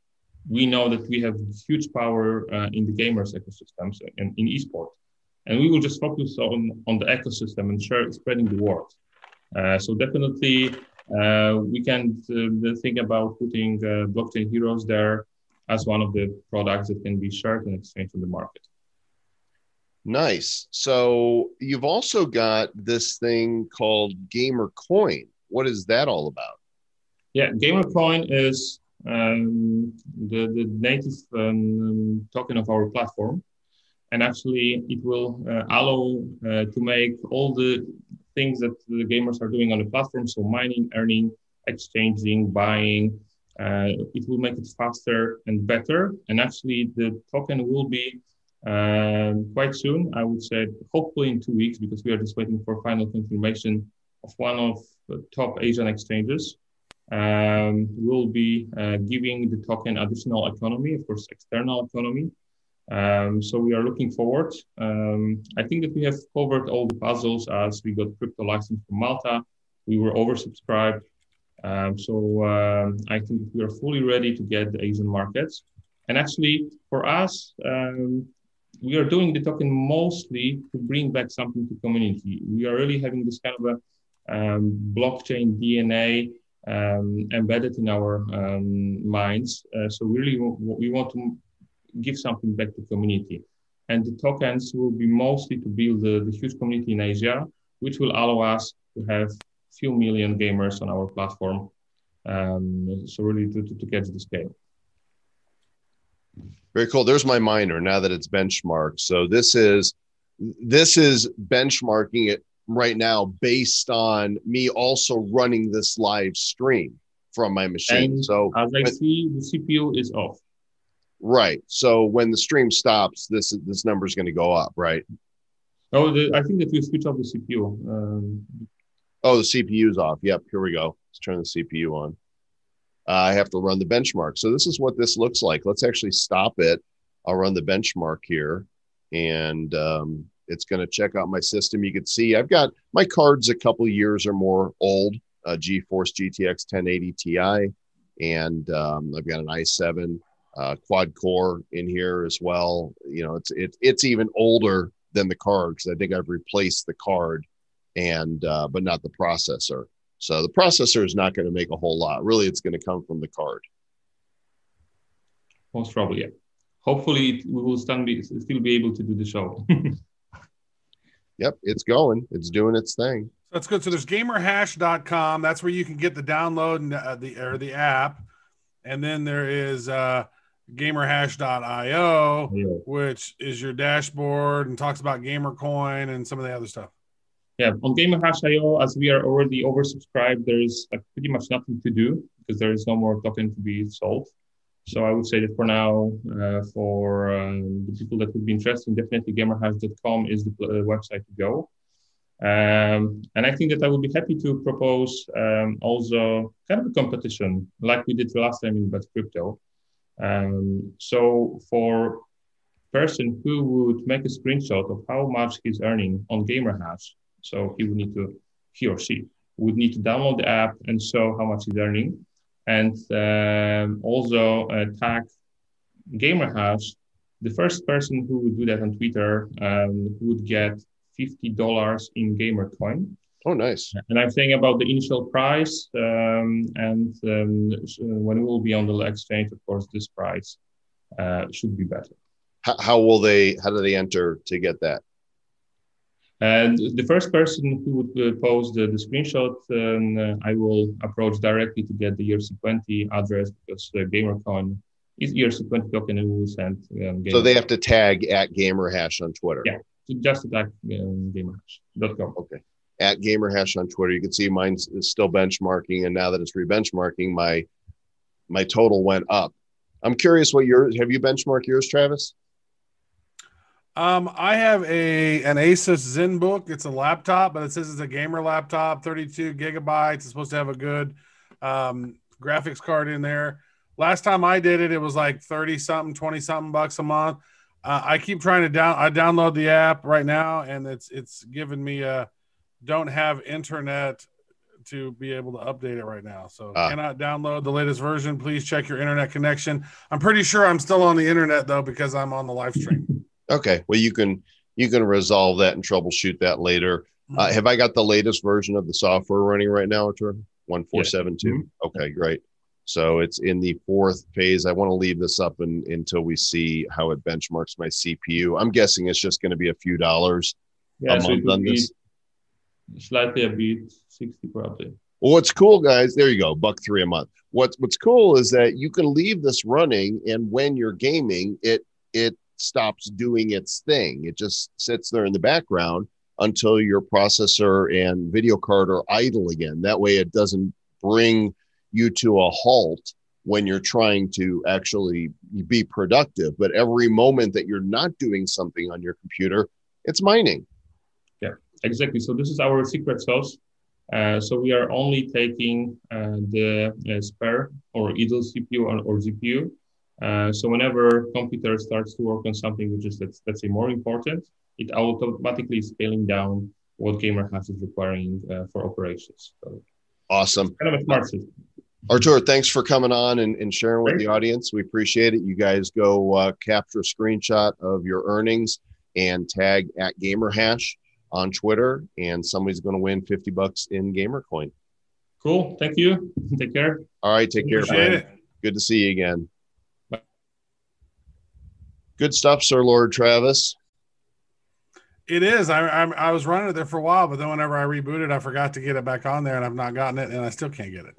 We know that we have huge power uh, in the gamers ecosystems and in esports. And we will just focus on, on the ecosystem and share, spreading the word. Uh, so definitely, uh, we can uh, think about putting blockchain heroes there as one of the products that can be shared and exchanged in the market. Nice. So you've also got this thing called Gamer Coin. What is that all about? Yeah, Gamer Coin is um, the, the native um, token of our platform. And actually, it will uh, allow uh, to make all the things that the gamers are doing on the platform. So, mining, earning, exchanging, buying, uh, it will make it faster and better. And actually, the token will be uh, quite soon. I would say, hopefully in two weeks, because we are just waiting for final confirmation of one of the top Asian exchanges. Um, will be uh, giving the token additional economy, of course, external economy. Um, so we are looking forward. Um, I think that we have covered all the puzzles as we got crypto license from Malta. We were oversubscribed. Um, so um, I think we are fully ready to get the Asian markets. And actually, for us, um, we are doing the token mostly to bring back something to community. We are really having this kind of a um, blockchain DNA embedded in our minds. Uh, so really, we want to give something back to community. And the tokens will be mostly to build the, the huge community in Asia, which will allow us to have few million gamers on our platform. Um, so really to, to, to catch the scale. Very cool. There's my miner now that it's benchmarked. So this is this is benchmarking it right now based on me also running this live stream from my machine. And so as I when- see, the CPU is off. Right. So when the stream stops, this this number is going to go up, right? Oh, the, I think that you switch off the CPU. Um, Oh, the CPU's off. Yep, here we go. Let's turn the CPU on. Uh, I have to run the benchmark. So this is what this looks like. Let's actually stop it. I'll run the benchmark here, and um, it's going to check out my system. You can see I've got my cards a couple years or more old, uh, GeForce GTX 1080 Ti, and um, I've got an i7 uh, quad core in here as well. You know, it's it, it's even older than the card because I think I've replaced the card and uh, but not the processor. So the processor is not going to make a whole lot. Really, it's going to come from the card. most probably, yeah. Hopefully, we will still be still be able to do the show. Yep, it's going. It's doing its thing. That's good. So there's gamerhash.com. That's where you can get the download and uh, the or the app. And then there is uh, gamerhash.io, Yeah. which is your dashboard and talks about Gamercoin and some of the other stuff. Yeah, on GamerHash.io, as we are already oversubscribed, there is like pretty much nothing to do because there is no more token to be sold. So I would say that for now, uh, for um, the people that would be interested, definitely GamerHash.com is the uh, website to go. Um, and I think that I would be happy to propose um, also kind of a competition like we did last time in Bet Crypto. Um, so for person who would make a screenshot of how much he's earning on Gamer GamerHash, so he would need to, he or she would need to download the app and show how much he's earning, and um, also uh, tag GamerHash. The first person who would do that on Twitter um, would get fifty dollars in GamerCoin. Oh, nice. And I'm saying about the initial price, um, and um, uh, when it will be on the exchange, of course, this price uh, should be better. How, how will they? How do they enter to get that? And the first person who would uh, post the, the screenshot, um, uh, I will approach directly to get the ERC20 address because uh, GamerCoin is ERC20 token and we will send. Um, So they have to tag at GamerHash on Twitter. Yeah. just attack um, GamerHash.com. Okay. At GamerHash on Twitter, you can see mine is still benchmarking, and now that it's re-benchmarking, my my total went up. I'm curious what yours. Have you benchmarked yours, Travis? Um, I have a an Asus ZenBook. It's a laptop, but it says it's a gamer laptop, 32 gigabytes. It's supposed to have a good um, graphics card in there. Last time I did it, it was like 30 something, 20 something bucks a month. Uh, I keep trying to down. I download the app right now, and it's it's giving me a don't have internet to be able to update it right now. So Ah. cannot download the latest version. Please check your internet connection. I'm pretty sure I'm still on the internet though because I'm on the live stream. Okay. Well, you can you can resolve that and troubleshoot that later. Uh, have I got the latest version of the software running right now, Artur? One four seven two. Okay, great. So it's in the fourth phase. I want to leave this up and, until we see how it benchmarks my CPU. I'm guessing it's just going to be a few dollars Yeah, a so it month would on be this. Slightly a bit, 60 probably. Well, what's cool, guys? There you go, buck three a month. What's what's cool is that you can leave this running, and when you're gaming, it it stops doing its thing. It just sits there in the background until your processor and video card are idle again. That way, it doesn't bring you to a halt when you're trying to actually be productive. But every moment that you're not doing something on your computer, it's mining. Exactly. So this is our secret sauce. Uh, so we are only taking uh, the uh, spare or idle CPU or, or GPU. Uh, so whenever computer starts to work on something which is let's, let's say more important, it automatically is scaling down what GamerHash is requiring uh, for operations. So Awesome. kind of a smart system. Artur, thanks for coming on and, and sharing with Great. the audience. We appreciate it. You guys go uh, capture a screenshot of your earnings and tag at GamerHash on Twitter, and somebody's going to win 50 bucks in GamerCoin. Cool. Thank you. Take care. All right, take care, Appreciate friend. it. Good to see you again. Good stuff, Sir Lord Travis. It is. I, I I was running it there for a while, but then whenever I rebooted, I forgot to get it back on there, and I've not gotten it, and I still can't get it.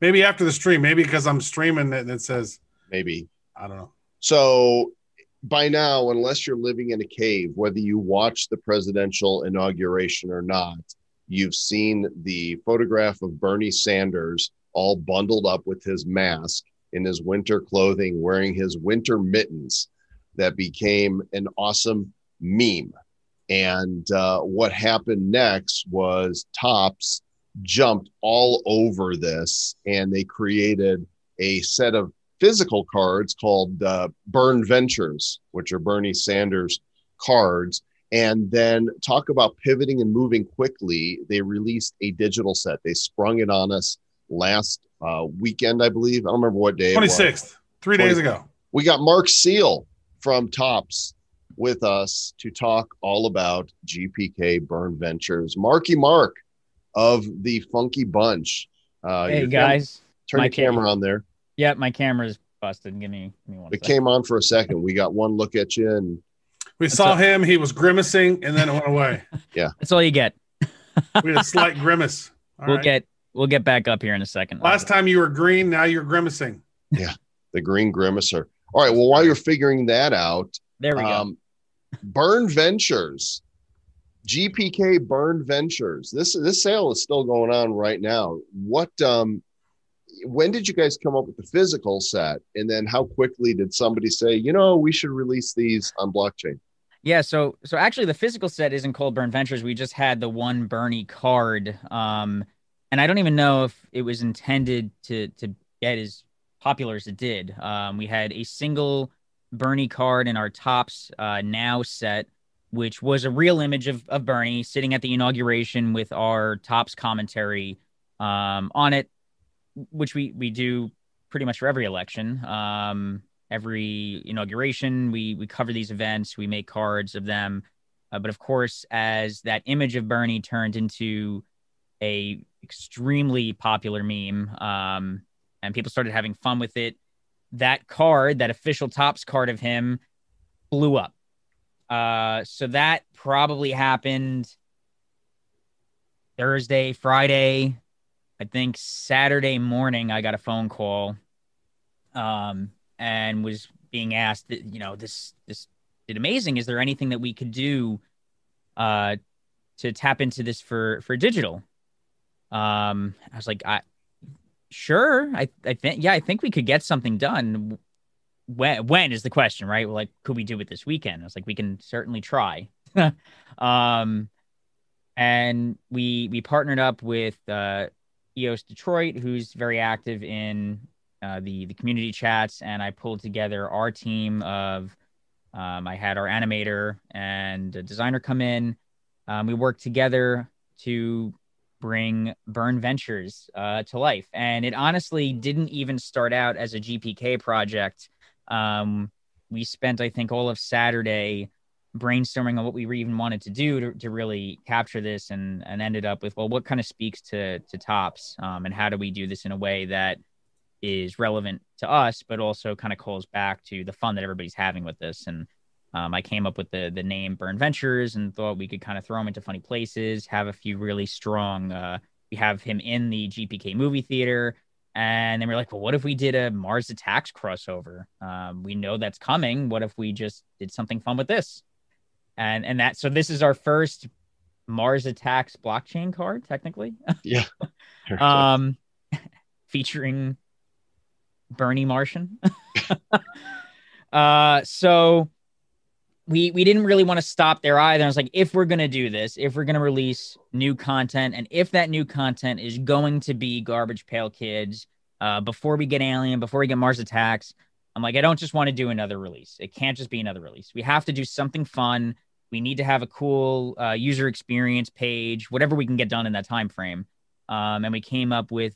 Maybe after the stream, maybe because I'm streaming it and it says Maybe. I don't know. So by now, unless you're living in a cave, whether you watch the presidential inauguration or not, you've seen the photograph of Bernie Sanders all bundled up with his mask in his winter clothing, wearing his winter mittens that became an awesome meme. And uh, what happened next was Topps jumped all over this and they created a set of physical cards called uh, Bernventures, which are Bernie Sanders cards. And then talk about pivoting and moving quickly. They released a digital set. They sprung it on us last uh, weekend, I believe. I don't remember what day. 26th, three 20, days ago. We got Mark Seal from Topps with us to talk all about GPK Bernventures. Marky Mark of the Funky Bunch. Uh, hey guys, turn my your camera on there. Yeah, my camera's busted. Give me, give me one. It second. came on for a second. We got one look at you, and We saw him. He was grimacing, and then it went away. Yeah, That's all you get. We had a slight grimace. All we'll right. get we'll get back up here in a second. Last time you were green, now you're grimacing. Yeah, the Green Grimacer. All right. Well, while you're figuring that out, there we go. um, Bernventures, GPK Bernventures. This this sale is still going on right now. What um, when did you guys come up with the physical set, and then how quickly did somebody say, you know, we should release these on blockchain? Yeah, so so actually the physical set isn't Cold Bernventures. We just had the one Bernie card. Um and I don't even know if it was intended to to get as popular as it did. Um we had a single Bernie card in our Topps uh now set, which was a real image of, of Bernie sitting at the inauguration with our Topps commentary um on it, which we we do pretty much for every election. Um every inauguration we we cover these events we make cards of them uh, but of course as that image of bernie turned into a extremely popular meme um, and people started having fun with it that card that official Topps card of him blew up uh, so that probably happened thursday friday i think saturday morning i got a phone call um, and was being asked that you know this this did amazing. Is there anything that we could do uh to tap into this for for digital? Um i was like i sure. I i think yeah i think we could get something done. When when is the question right? Like could we do it this weekend? I was like we can certainly try. Um and we we partnered up with uh eos detroit who's very active in uh, the the community chats, and I pulled together our team of. Um, I had our animator and a designer come in. Um, we worked together to bring Bernventures uh, to life, and it honestly didn't even start out as a GPK project. Um, we spent, I think, all of Saturday brainstorming on what we even wanted to do to, to really capture this, and and ended up with well, what kind of speaks to to Topps, um, and how do we do this in a way that is relevant to us, but also kind of calls back to the fun that everybody's having with this. And um, I came up with the the name Bernventures and thought we could kind of throw him into funny places, have a few really strong. Uh, we have him in the GPK movie theater, and then we're like, well, what if we did a Mars Attacks crossover? Um, we know that's coming. What if we just did something fun with this? And and that so this is our first Mars Attacks blockchain card, technically. Yeah. um, featuring Bernie Martian. uh, so we we didn't really want to stop there either. I was like, if we're gonna do this, if we're gonna release new content, and if that new content is going to be Garbage Pail Kids, uh, before we get Alien, before we get Mars Attacks, I'm like, I don't just want to do another release. It can't just be another release. We have to do something fun. We need to have a cool uh, user experience page, whatever we can get done in that time frame. Um, and we came up with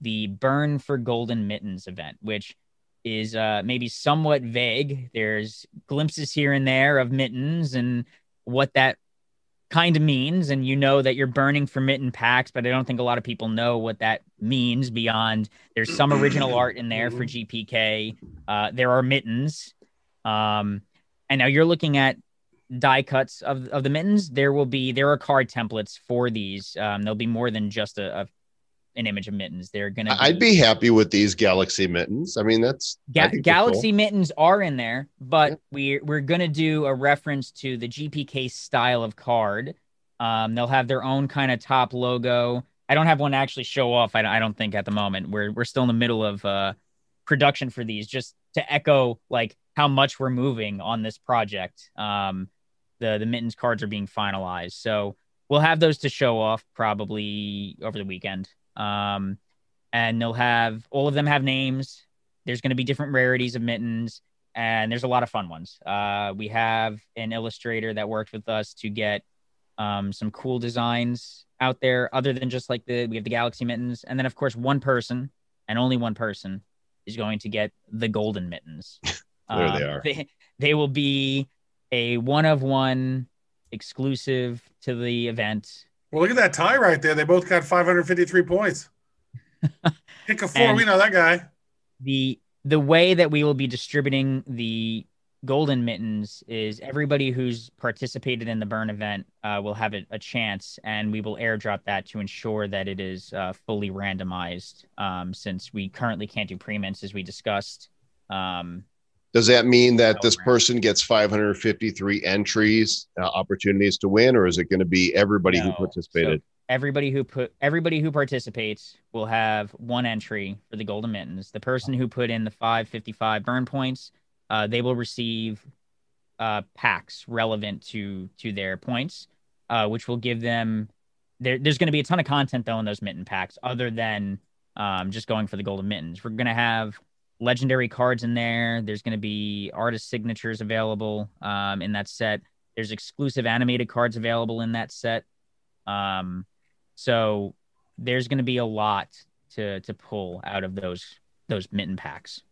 the Burn for Golden Mittens event, which is uh, maybe somewhat vague. There's glimpses here and there of mittens and what that kind of means. And you know that you're burning for mitten packs, but I don't think a lot of people know what that means beyond there's some original art in there for GPK. Uh, there are mittens. Um, and now you're looking at die cuts of, of the mittens. There will be, there are card templates for these. Um, there'll be more than just a, a an image of mittens. They're gonna. I'd be happy with these Galaxy mittens. I mean, that's Ga- Galaxy cool. mittens are in there, but Yeah. we're we're gonna do a reference to the GPK style of card. Um, they'll have their own kind of top logo. I don't have one to actually show off. I, I don't think at the moment. We're we're still in the middle of uh, production for these, just to echo like how much we're moving on this project. Um, the the mittens cards are being finalized, so we'll have those to show off probably over the weekend. Um, and they'll have all of them have names. There's going to be different rarities of mittens, and there's a lot of fun ones. Uh, we have an illustrator that worked with us to get um, some cool designs out there, other than just like the we have the Galaxy mittens, and then of course one person and only one person is going to get the golden mittens. There they are. They, they will be a one of one exclusive to the event. Well, look at that tie right there. They both got 553 points. Pick a four. We know that guy. the the way that we will be distributing the golden mittens is everybody who's participated in the burn event uh, will have a, a chance and we will airdrop that to ensure that it is uh, fully randomized um, since we currently can't do pre-mints as we discussed um, Does that mean that this Program. person gets 553 entries, uh, opportunities to win, or is it going to be everybody who No. participated? everybody who put everybody who participates will have one entry for the golden mittens the person who put in the 555 burn points uh, they will receive uh, packs relevant to to their points uh, which will give them there, there's going to be a ton of content though in those mitten packs other than um, just going for the golden mittens we're going to have legendary cards in there there's going to be artist signatures available um, in that set there's exclusive animated cards available in that set um, so there's going to be a lot to to pull out of those those mitten packs.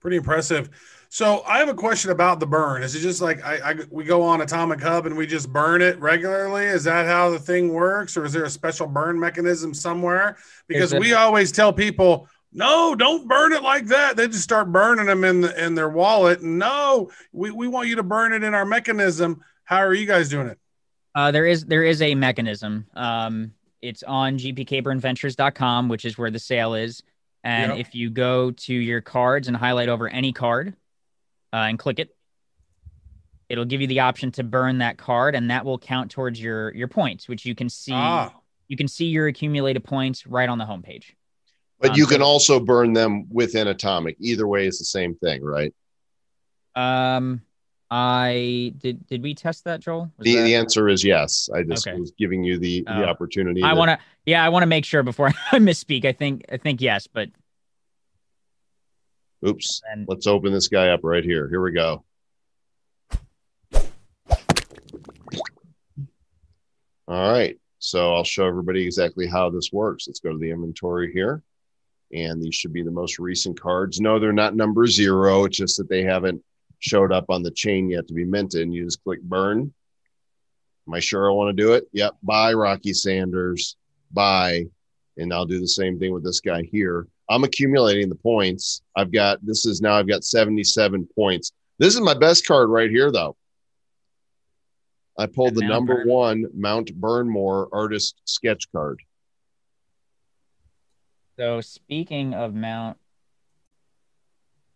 Pretty impressive. So I have a question about the burn. Is it just like I, I we go on Atomic Hub and we just burn it regularly? Is that how the thing works, or is there a special burn mechanism somewhere? Because There's a- we always tell people, no, don't burn it like that. They just start burning them in the, in their wallet. No, we, we want you to burn it in our mechanism. How are you guys doing it? Uh, there is there is a mechanism. Um, it's on gpkburnventures.com, which is where the sale is. And Yep. if you go to your cards and highlight over any card uh, and click it, it'll give you the option to burn that card, and that will count towards your your points, which you can see. Ah, You can see your accumulated points right on the homepage. But Um, you can also burn them within Atomic. Either way is the same thing, right? Um, I did. Did we test that, Joel? Was The, that- the answer is yes. I just Okay. was giving you the, Oh. the opportunity. I to- want to. Yeah, I want to make sure before I misspeak. I think. I think yes, but Oops. then Let's open this guy up right here. Here we go. All right. So I'll show everybody exactly how this works. Let's go to the inventory here. And these should be the most recent cards. No, they're not number zero. It's just that they haven't showed up on the chain yet to be minted. And you just click burn. Am I sure I want to do it? Yep. Bye, Rocky Sanders. Bye. And I'll do the same thing with this guy here. I'm accumulating the points. I've got this is now I've got 77 points. This is my best card right here, though. I pulled And the Mount number Burn- one Mount Burnmore artist sketch card. So speaking of Mount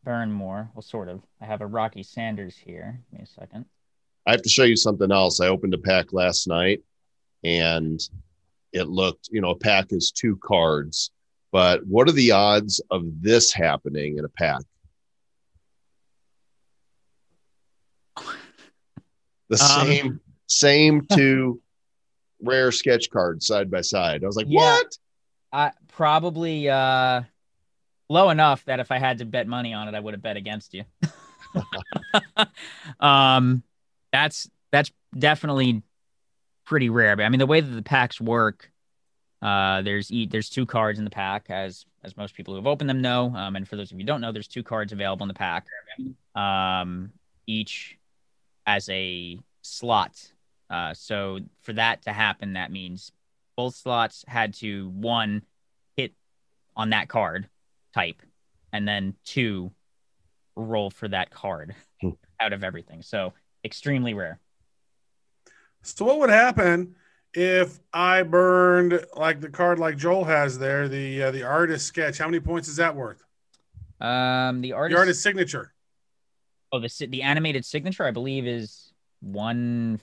Burnmore, well, sort of. I have a Rocky Sanders here. Give me a second. I have to show you something else. I opened a pack last night and it looked, you know, a pack is two cards. But what are the odds of this happening in a pack? The Um, same same two rare sketch cards side by side. I was like, Yeah. what? I probably uh, low enough that if I had to bet money on it, I would have bet against you. um, that's that's definitely pretty rare. But I mean, the way that the packs work, uh, there's e- there's two cards in the pack, as as most people who have opened them know. Um, and for those of you who don't know, there's two cards available in the pack. Um, each as a slot. Uh, so for that to happen, that means both slots had to one hit on that card type, and then two roll for that card Hmm. out of everything. So extremely rare. So what would happen if I burned like the card like Joel has there, the uh, the artist sketch, how many points is that worth? Um, the artist, The artist signature. oh, the the animated signature, I believe, is one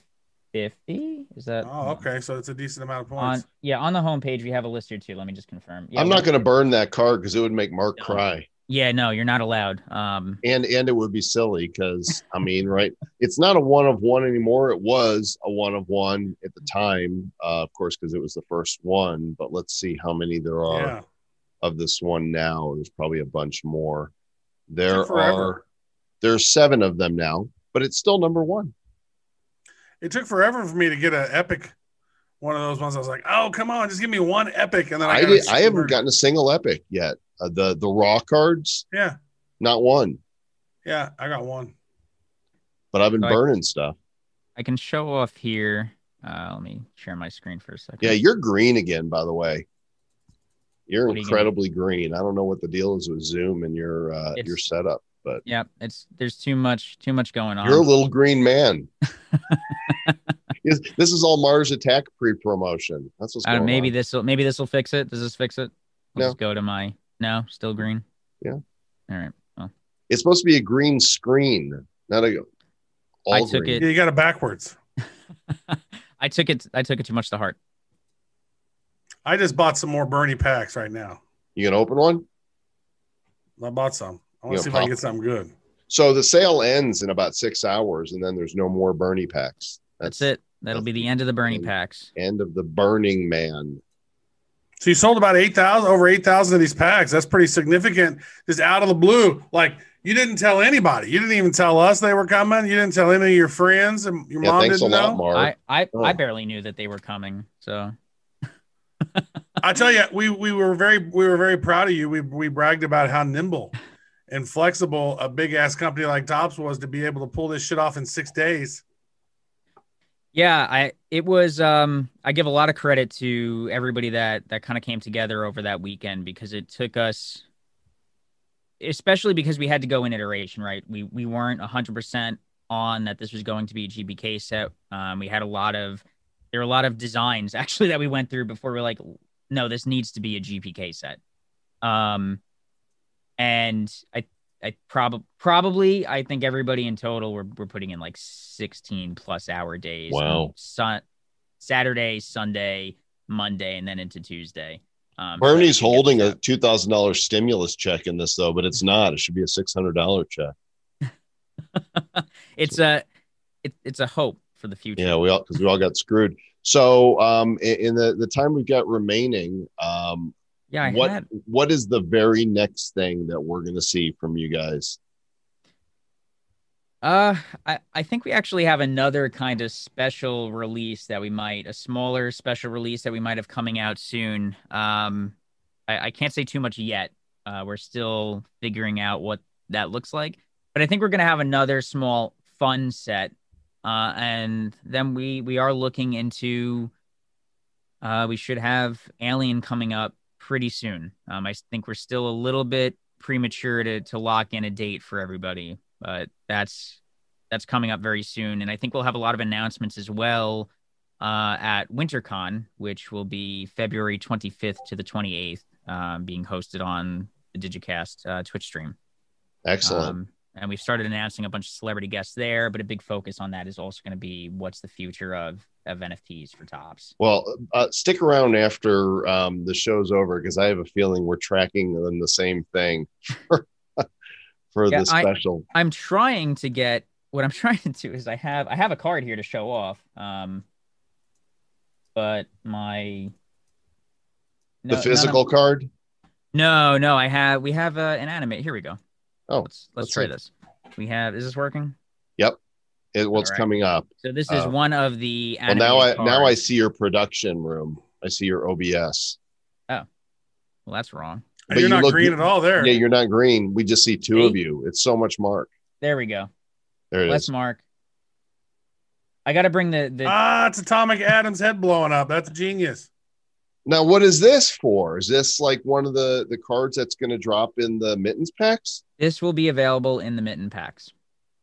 fifty. Is that? Oh, okay. So it's a decent amount of On points. yeah, on the homepage we have a list here too. Let me just confirm. Yeah, I'm not going to burn that card because it would make Mark No. cry, Yeah, no, you're not allowed. Um, and and it would be silly because I mean, right? It's not a one of one anymore. It was a one of one at the time, uh, of course, because it was the first one. But let's see how many there are Yeah. of this one now. There's probably a bunch more. There Took forever. are there's seven of them now, but it's still number one. It took forever for me to get an epic one of those ones. I was like, oh, come on, just give me one epic. And then I, I did, a I haven't gotten a single epic yet. Uh, the the raw cards, Yeah. not one. Yeah. I got one. But I've been Like- burning stuff. I can show off here. Uh, let me share my screen for a second. Yeah, you're green again, by the way. You're What are you incredibly green. I don't know what the deal is with Zoom and your uh, your setup, but yeah. It's there's too much too much going on. you're a little green man. This is all Mars Attack pre-promotion. That's what's Uh, maybe on. this will maybe this will fix it. Does this fix it? Let's No. go to my no, still green. Yeah. All right. Well, It's supposed to be a green screen, not a. All I took green. Yeah, you got it backwards. I took it. I took it too much to heart. I just bought some more Bernie packs right now. You gonna open one? I bought some. I want to see if I can get something good. So the sale ends in about six hours, and then there's no more Bernie packs. That's, it. That'll be the end of the Bernie and- packs. End of the Burning Man. So you sold about 8,000, over 8,000 of these packs. That's pretty significant. Just out of the blue. Like you didn't tell anybody. You didn't even tell us they were coming. You didn't tell any of your friends and your Yeah, mom didn't lot, know. Mark. I I, Oh. I barely knew that they were coming. So I tell you, we we were very we were very proud of you. We we bragged about how nimble and flexible a big ass company like Topps was to be able to pull this shit off in six days. yeah, I it was. Um, I give a lot of credit to everybody that that kind of came together over that weekend because it took us, especially because we had to go in iteration. Right, we we weren't hundred percent on that this was going to be a GPK set. Um, we had a lot of there were a lot of designs actually that we went through before we are like, no, this needs to be a GPK set. Um, and I I probably probably I think everybody in total we're we're putting in like 16 plus hour days. Wow. Sun Saturday, Sunday, Monday, and then into Tuesday. Um, Bernie's so holding a two thousand dollars stimulus check in this though, but it's not. It should be a six hundred dollar check. uh, it's a it, it's a hope for the future. Yeah, we all because we all got screwed. So, um, in, in the the time we've got remaining, um, yeah. I what had what is the very next thing that we're going to see from you guys? Uh, I, I think we actually have another kind of special release that we might, a smaller special release that we might have coming out soon. Um, I, I can't say too much yet. Uh, we're still figuring out what that looks like, but I think we're gonna have another small fun set. Uh, and then we we are looking into. Uh, we should have Alien coming up pretty soon. Um, I think we're still a little bit premature to to lock in a date for everybody but that's that's coming up very soon and i think we'll have a lot of announcements as well uh, at wintercon which will be february 25th to the 28th um, being hosted on the digicast uh, twitch stream Excellent. um, and we've started announcing a bunch of celebrity guests there but a big focus on that is also going to be what's the future of of nfts for Topps well, uh, stick around after um, the show's over because I have a feeling we're tracking them the same thing for, for Yeah, the special. I'm trying to get what I'm trying to do is I have I have a card here to show off. Um but my the physical of- card. No, no, I have we have uh, an animate. Here we go. Oh, let's let's let's try see. this. We have is this working? It, what's Alright. coming up? So this is Oh. one of the Well, now I animated now I see your production room. I see your OBS. Oh, well, that's wrong. But You're you not look green good- at all there. Yeah, you're not green. We just see two See? of you. It's so much Mark. There we go. There it Let's is. mark. I got to bring the the ah, it's Atomic Adam's head blowing up. That's genius. Now, what is this for? Is this like one of the the cards that's going to drop in the mittens packs? this will be available in the mitten packs.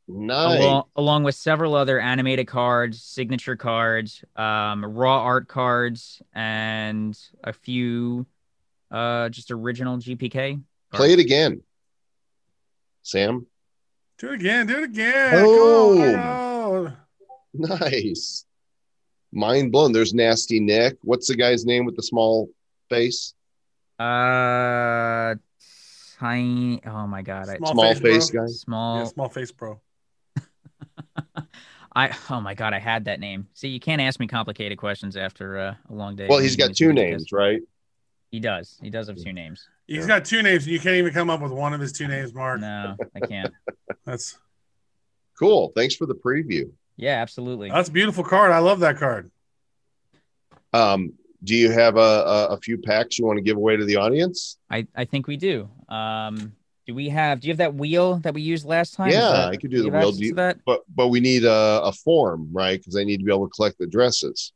Nice. along, along with several other animated cards, signature cards, um, raw art cards, and a few uh, just original GPK. Play it again. Sam. Do it again. Do it again. Oh. Come on. Nice. Mind blown. There's Nasty Nick. What's the guy's name with the small face? Uh, tiny. Oh my god, I, Small Small face, face guy. small. Yeah, small face pro. I oh my god, I had that name. See, you can't ask me complicated questions after uh, a long day. Well, he's got two names, right? He does. He does have two names. He's Yeah. got two names, and you can't even come up with one of his two names, Mark. No, I can't. That's Cool. Thanks for the preview. Yeah, absolutely. that's a beautiful card. I love that card. Um, do you have a, a, a few packs you want to give away to the audience? I I think we do. Um, do we have? Do you have that wheel that we used last time? Yeah, that- I could do you the wheel. Do you- that? But but we need a, a form, right? Because I need to be able to collect the dresses.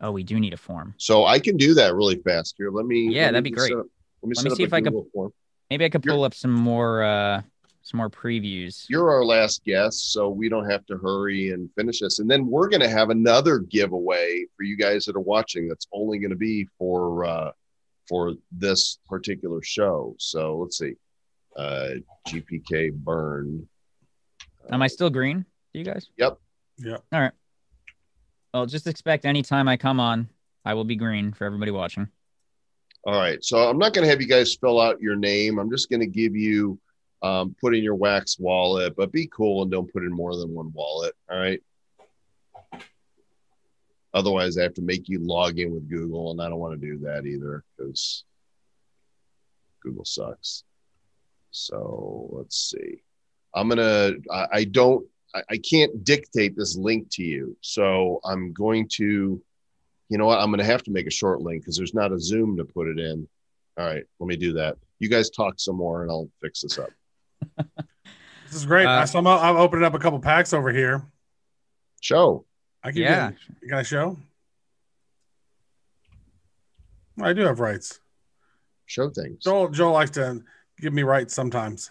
Oh, we do need a form. So I can do that really fast here. Let me. Yeah, let that'd be great. set up- let me, Let set me see a if I could- form. Maybe I could You're- pull up some more uh some more previews. You're our last guest, so we don't have to hurry and finish this. And then we're going to have another giveaway for you guys that are watching. That's only going to be for uh, for this particular show. So let's see, uh, GPK burn. Am I still green? Do you guys? Yep. Yep. All right. Well, just expect anytime I come on, I will be green for everybody watching. All right. So I'm not going to have you guys spell out your name. I'm just going to give you um, put in your wax wallet, but be cool and don't put in more than one wallet. All right. Otherwise, I have to make you log in with Google, and I don't want to do that either because Google sucks. So let's see. I'm gonna. I, I don't. I, I can't dictate this link to you. So I'm going to. You know what? I'm going to have to make a short link because there's not a Zoom to put it in. All right, let me do that. You guys talk some more, and I'll fix this up. This is great. Uh, so I'm, I'm opening up a couple packs over here. Show. I can Yeah. Get, can I show? I do have rights. Show things. Joel Joel likes to give me rights sometimes.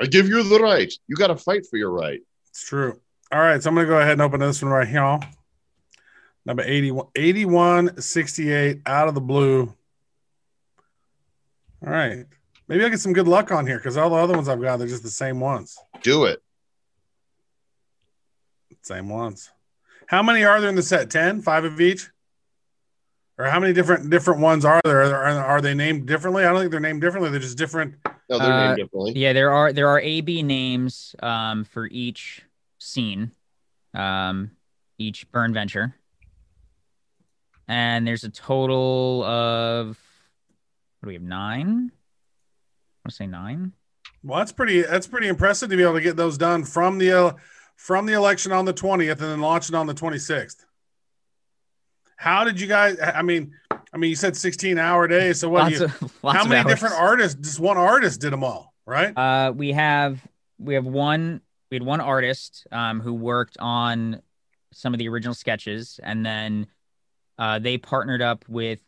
I give you the right. You got to fight for your right. It's true. All right, so I'm gonna go ahead and open this one right here. Number 81, 8168 out of the blue. All right. Maybe I'll get some good luck on here because all the other ones I've got, they're just the same ones. Do it. Same ones. How many are there in the set? 10? Five of each? Or how many different different ones are there? Are, are they named differently? I don't think they're named differently. They're just different. No, they're Uh, named differently. Yeah, there are there are AB names um, for each scene, um, each Bernventure, and there's a total of what do we have nine? I want to say nine. Well, that's pretty that's pretty impressive to be able to get those done from the uh, from the election on the 20th and then launching on the 26th. How did you guys I mean, I mean you said 16 hour days, so what you, of how many hours. different artists just one artist did them all, right? Uh, we have we have one we had one artist um, who worked on some of the original sketches, and then uh, they partnered up with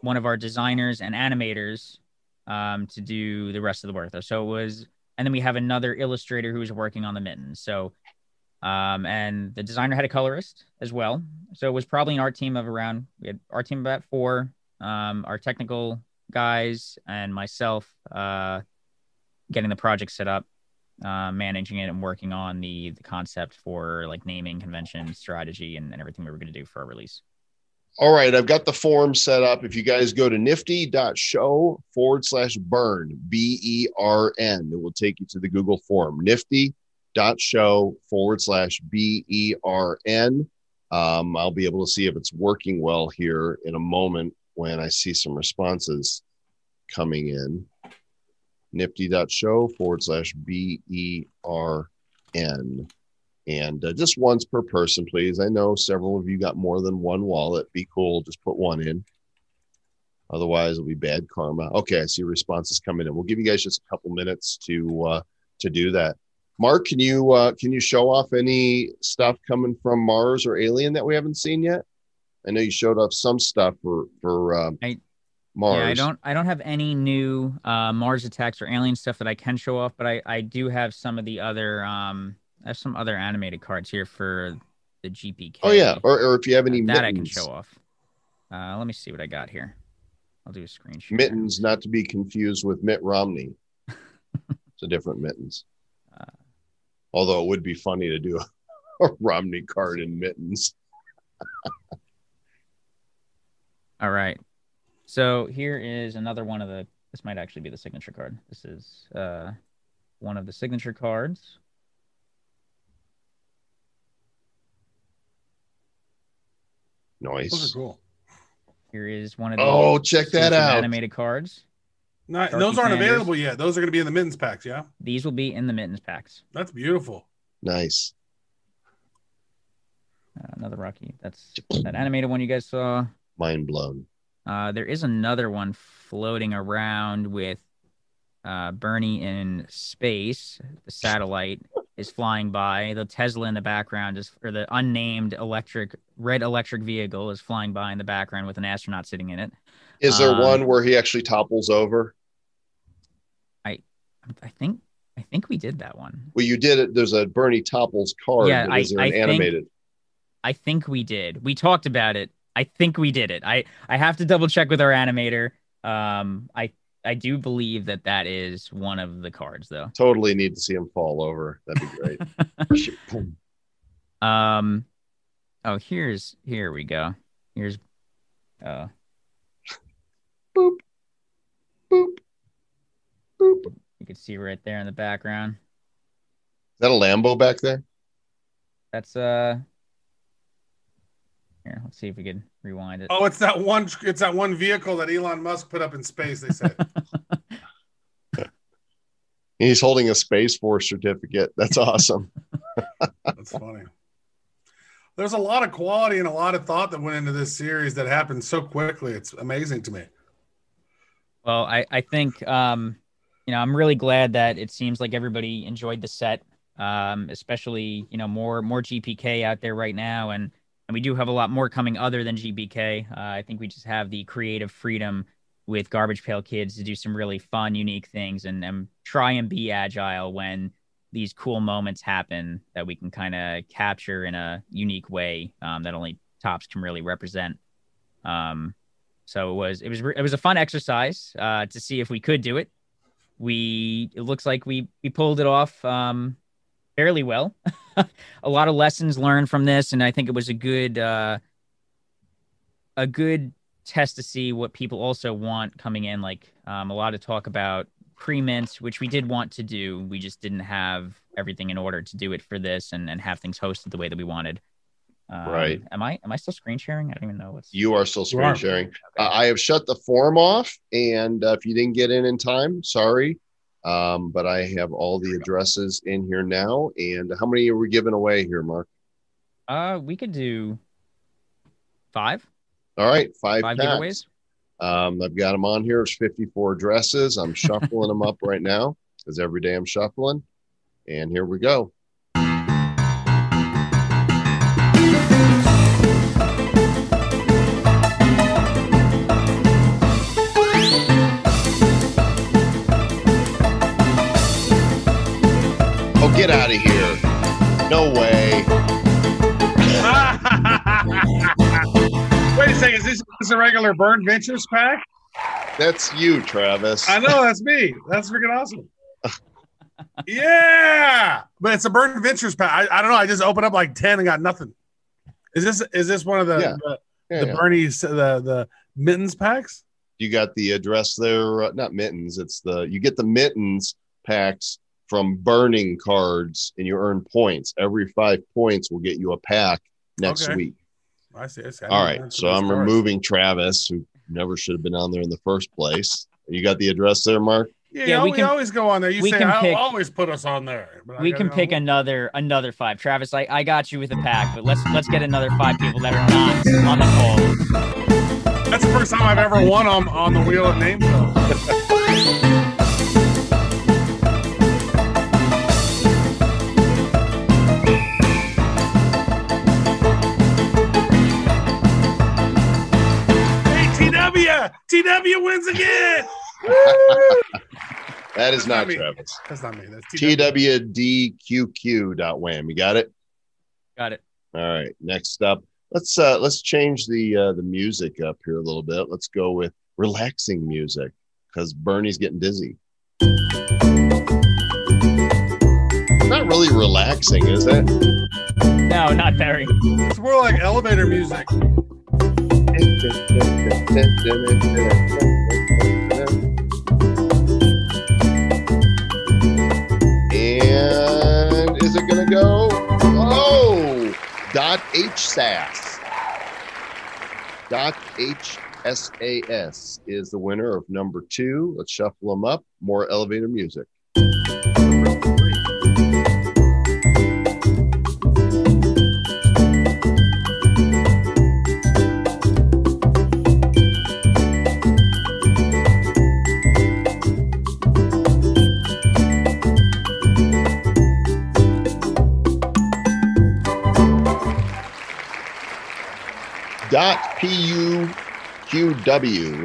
one of our designers and animators um, to do the rest of the work. Though, So it was, and then we have another illustrator who was working on the mittens. So, um, and the designer had a colorist as well. So it was probably an art team of around we had our team about four, um, our technical guys and myself. Uh, getting the project set up, uh, managing it, and working on the the concept for like naming, convention, strategy, and, and everything we were going to do for our release. All right, I've got the form set up. If you guys go to nifty.show forward slash burn, B E R N, it will take you to the Google form. Nifty.show forward slash B E R N. Um, I'll be able to see if it's working well here in a moment when I see some responses coming in. Nifty dot show forward slash B E R N and uh, just once per person, please. I know several of you got more than one wallet. Be cool, just put one in. Otherwise, it'll be bad karma. Okay, I see responses coming in. We'll give you guys just a couple minutes to uh, to do that. Mark, can you uh, can you show off any stuff coming from Mars or Alien that we haven't seen yet? I know you showed off some stuff for for uh, I- Mars. Yeah, I don't I don't have any new uh, Mars attacks or alien stuff that I can show off, but I I do have some of the other um I have some other animated cards here for the GPK. Oh yeah, or, or if you have any that I can show off. Uh, let me see what I got here. I'll do a screenshot. mittens, not to be confused with Mitt Romney. it's a different mittens. Although it would be funny to do a Romney card in mittens. All right. So here is another one of the. This might actually be the signature card. This is uh, one of the signature cards. Nice. Those are cool. Here is one of the. Oh, check that out. Animated cards. Not, those aren't Sanders. available yet. Those are going to be in the mittens packs. Yeah, These will be in the mittens packs. that's beautiful. Nice. Uh, another Rocky. That's that animated one you guys saw. Mind blown. Uh, there is another one floating around with uh, Bernie in space. The satellite is flying by. The Tesla in the background is, or the unnamed electric red electric vehicle is flying by in the background with an astronaut sitting in it. Is there Um, one where he actually topples over? I think, I think we did that one. Well, you did it. There's a Bernie topples card. Yeah, I- I an think- animated? I think we did. We talked about it. I think we did it. I I have to double check with our animator. Um, I I do believe that that is one of the cards though. Totally need to see him fall over. That'd be great. Um, oh, here's here we go. Here's, uh, boop, boop, boop. Is you can see right there in the background. Is that a Lambo back there? That's uh, here. Let's see if we can rewind it. Oh, it's that one. It's that one vehicle that Elon Musk put up in space. They said. He's holding a Space Force certificate. That's awesome. That's funny. There's a lot of quality and a lot of thought that went into this series that happened so quickly. It's amazing to me. Well, I, I think, um, you know, I'm really glad that it seems like everybody enjoyed the set, um, especially, you know, more, more GPK out there right now. And, and we do have a lot more coming other than GPK. Uh, I think we just have the creative freedom with Garbage Pail Kids to do some really fun, unique things and, and try and be agile when these cool moments happen that we can kind of capture in a unique way um, that only Topps can really represent. Um, so it was it was it was a fun exercise uh, to see if we could do it. We it looks like we we pulled it off um, fairly well. a lot of lessons learned from this, and I think it was a good uh, a good test to see what people also want coming in. Like um, a lot of talk about pre-mints, which we did want to do. We just didn't have everything in order to do it for this and, and have things hosted the way that we wanted. Um, Right. Am I am I still screen sharing? I don't even know what's You are still screen are. sharing. Uh, I have shut the form off, and uh, if you didn't get in in time, sorry. Um, but I have all the addresses in here now. And how many are we giving away here, Mark? Uh, we could do five, All right, five, five giveaways. Um, I've got them on here. It's 54 dresses. I'm shuffling them up right now because every day I'm shuffling. And here we go. Get out of here. No way. Wait a second. Is this, is this a regular Bernventures pack? That's you, Travis. I know that's me. That's freaking awesome. yeah, but it's a Bernventures pack. I, I don't know. I just opened up like ten and got nothing. Is this is this one of the Yeah. the, Yeah, the yeah. Bernie's the the mittens packs? you got the address there uh, not mittens it's the you get the mittens packs from burning cards and you earn points every five points will get you a pack next Okay. week I see. I see. I all didn't right answer so i'm cards. removing travis who never should have been on there in the first place you got the address there mark Yeah, Yeah, we we can- always go on there. You we say can I'll pick- always put us on there. but We can go- pick another another five. Travis, I, I got you with a pack, but let's let's get another five people that are not on the call. That's the first time I've ever won on on the wheel of names. Though. TW! TW wins again! That is not not. Travis. That's not me. That's TW. TWDQQ.wham. You got it? Got it. All right. Next up, let's uh let's change the uh the music up here a little bit. Let's go with relaxing music because Bernie's getting dizzy. Not really relaxing, is it? No, not very. It's more like elevator music. And is it gonna go? Oh, dot HSAS. Dot HSAS is the winner of number two. Let's shuffle them up. More elevator music. Number three. Dot PUQW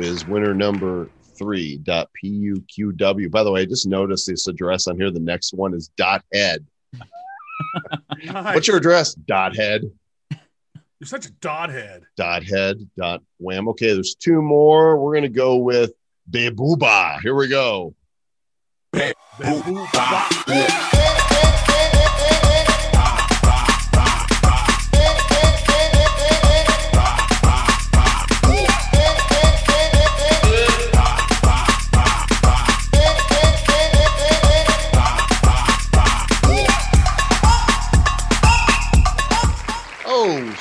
is winner number three. Dot PUQW. By the way, I just noticed this address on here. The next one is dot head. Nice. What's your address? Dot head. You're such a dot head. Dot head. Dot wham. Okay, there's two more. We're gonna go with Bebuba. Here we go. Bamboo bop.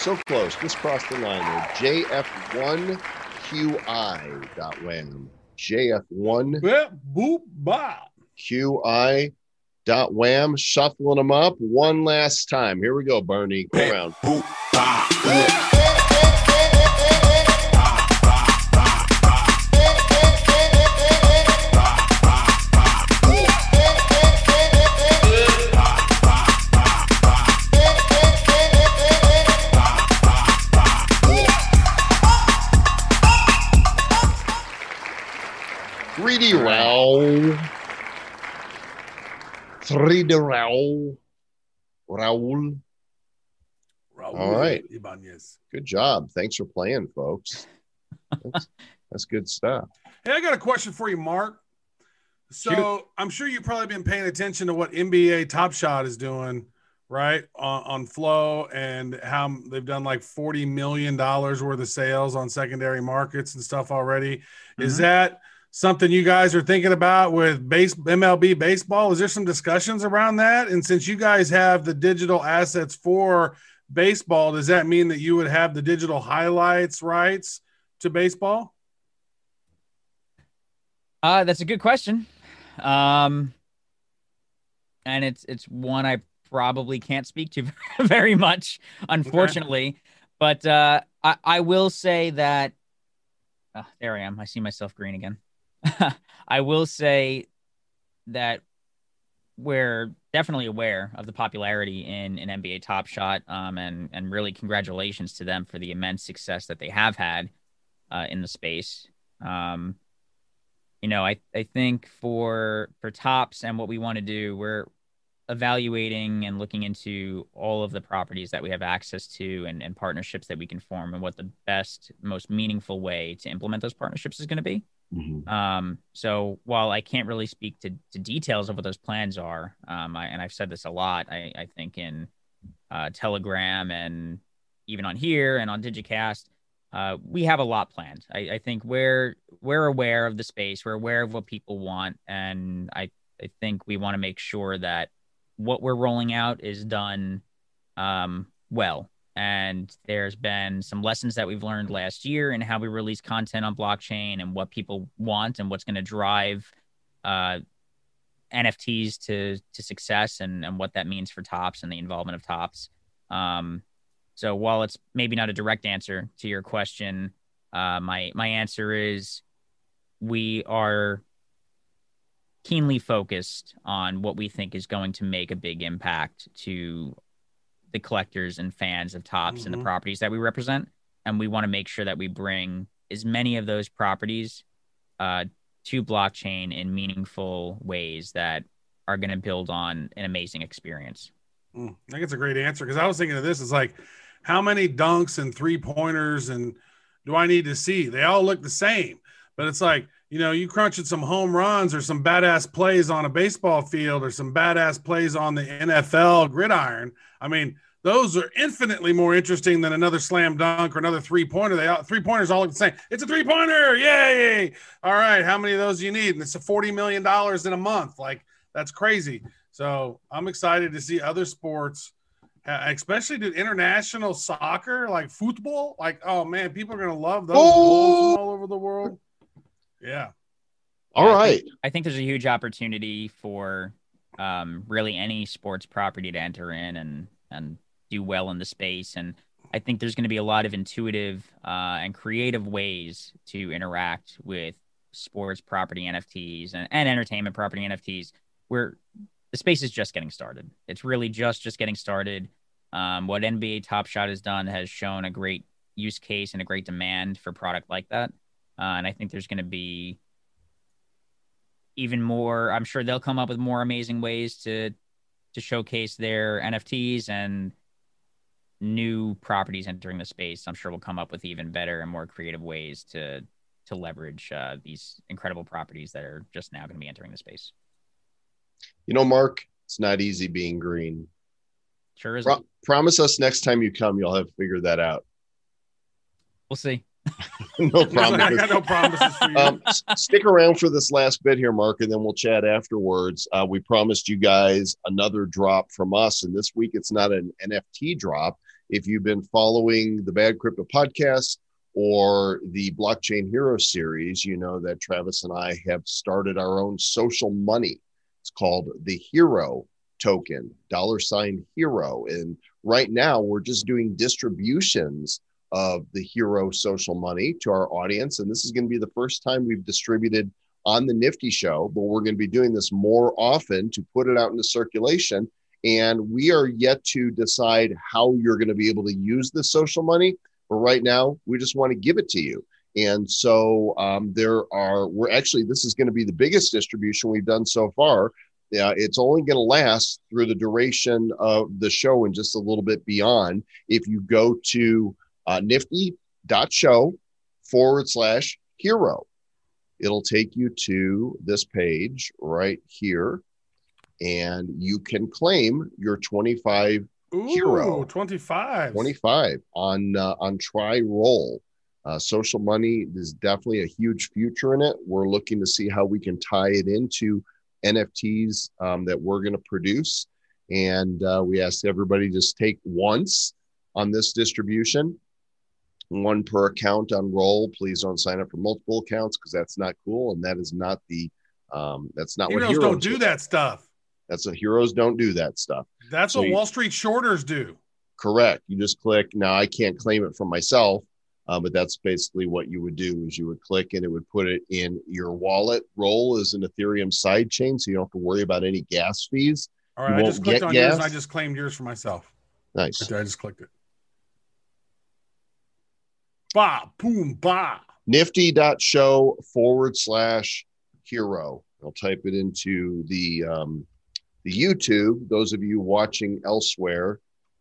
so close. Just crossed the line there. JF1QI dot wham. JF1 Boop, boop. QI dot wham. Shuffling them up one last time. Here we go, Bernie. Go around. Boop. 3D Raul. 3D Raul. Raul. Raul All right. Ibanez. Good job. Thanks for playing, folks. That's, that's good stuff. Hey, I got a question for you, Mark. So I'm sure you've probably been paying attention to what NBA Top Shot is doing, right? On, on Flow and how they've done like $40 million worth of sales on secondary markets and stuff already. Mm-hmm. Is that – something you guys are thinking about with base MLB baseball? Is there some discussions around that? And since you guys have the digital assets for baseball, does that mean that you would have the digital highlights rights to baseball? Uh, that's a good question. Um, and it's it's one I probably can't speak to very much, unfortunately. But uh, I I will say that ah, there I am. I see myself green again. I will say that we're definitely aware of the popularity in an NBA Top Shot, um, and and really congratulations to them for the immense success that they have had uh, in the space. Um, you know, I I think for for Topps and what we want to do, we're evaluating and looking into all of the properties that we have access to and, and partnerships that we can form and what the best, most meaningful way to implement those partnerships is going to be. Um, so while I can't really speak to, to details of what those plans are, um, I, and I've said this a lot, I, I think in uh, Telegram and even on here and on Digicast, uh, we have a lot planned. I, I think we're we're aware of the space, we're aware of what people want, and I I think we want to make sure that what we're rolling out is done um, well. And there's been some lessons that we've learned last year and how we release content on blockchain and what people want and what's going to drive uh, NFTs to to success and and what that means for Topps and the involvement of Topps. Um, so while it's maybe not a direct answer to your question, uh, my my answer is we are keenly focused on what we think is going to make a big impact to the collectors and fans of Topps and the Mhm. properties that we represent and we want to make sure that we bring as many of those properties uh, to blockchain in meaningful ways that are going to build on an amazing experience. Mm, I think it's a great answer because I was thinking of this. It's like, how many dunks and three pointers and do I need to see? They all look the same, but it's like you know, you crunching some home runs or some badass plays on a baseball field or some badass plays on the NFL gridiron. I mean, those are infinitely more interesting than another slam dunk or another three pointer. They all, three pointers all look the same. It's a three pointer, yay! All right, how many of those do you need? And it's a forty million dollars in a month. Like that's crazy. So I'm excited to see other sports, especially do international soccer, like football. Like oh man, people are gonna love those oh! all over the world. Yeah. All right. I think, I think there's a huge opportunity for um, really any sports property to enter in and and do well in the space. And I think there's going to be a lot of intuitive uh, and creative ways to interact with sports property NFTs and, and entertainment property NFTs. Where the space is just getting started. It's really just just getting started. Um, what NBA Top Shot has done has shown a great use case and a great demand for product like that. Uh, and I think there's going to be even more. I'm sure they'll come up with more amazing ways to to showcase their NFTs and new properties entering the space. I'm sure we'll come up with even better and more creative ways to to leverage uh, these incredible properties that are just now going to be entering the space. You know, Mark, it's not easy being green. Sure is. Pro- promise us next time you come, you'll have figured that out. We'll see. no promises. I got no promises for you. Um, stick around for this last bit here, Mark, and then we'll chat afterwards. Uh, we promised you guys another drop from us, and this week it's not an NFT drop. If you've been following the Bad Crypto podcast or the Blockchain Hero series, you know that Travis and I have started our own social money. It's called the Hero token, dollar sign hero. And right now we're just doing distributions of the hero social money to our audience. And this is going to be the first time we've distributed on the Nifty Show, but we're going to be doing this more often to put it out into circulation. And we are yet to decide how you're going to be able to use the social money. But right now, we just want to give it to you. And so um, there are, we're actually, this is going to be the biggest distribution we've done so far. Yeah, it's only going to last through the duration of the show and just a little bit beyond. If you go to uh, nifty.show forward slash hero. It'll take you to this page right here, and you can claim your 25 Ooh, hero 25. 25 on uh, on try roll. Uh, social money is definitely a huge future in it. We're looking to see how we can tie it into NFTs um, that we're going to produce. And uh, we asked everybody just take once on this distribution one per account on roll. Please don't sign up for multiple accounts because that's not cool, and that is not the um, that's not heroes what heroes don't do. That stuff. That's what heroes don't do that stuff. That's so what you, Wall Street shorters do. Correct. You just click. Now I can't claim it for myself, uh, but that's basically what you would do. Is you would click and it would put it in your wallet. Roll is an Ethereum side chain, so you don't have to worry about any gas fees. All right, I just clicked on gas. yours. I just claimed yours for myself. Nice. I just clicked it. Ba, boom, ba. Nifty.show forward slash hero. I'll type it into the um, the YouTube. Those of you watching elsewhere,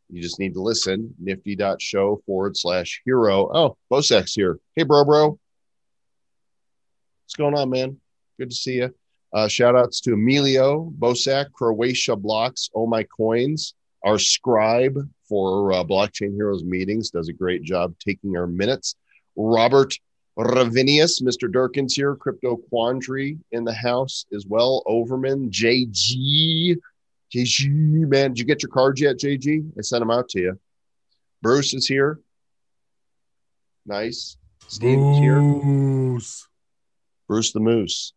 you just need to listen. Nifty.show forward slash hero. Oh, Bosek's here. Hey, bro, bro. What's going on, man? Good to see you. Uh, shout outs to Emilio, Bosak, Croatia Blocks, Oh My Coins, our scribe for uh, Blockchain Heroes meetings, does a great job taking our minutes. Robert Ravinius, Mr. Durkins here, Crypto Quandary in the house as well. Overman, JG. JG, man, did you get your cards yet, JG? I sent them out to you. Bruce is here. Nice. Steve's here. Bruce the Moose.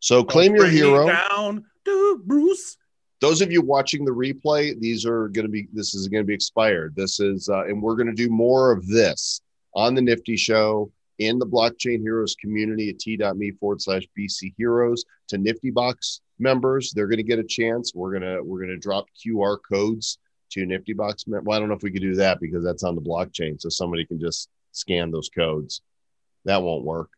So claim your hero. Down to Bruce those of you watching the replay, these are going to be, this is going to be expired. This is, uh, and we're going to do more of this on the Nifty Show in the Blockchain Heroes community at t.me forward slash BC Heroes to Nifty Box members. They're going to get a chance. We're going to, we're going to drop QR codes to Nifty Box. Mem- well, I don't know if we could do that because that's on the blockchain. So somebody can just scan those codes. That won't work.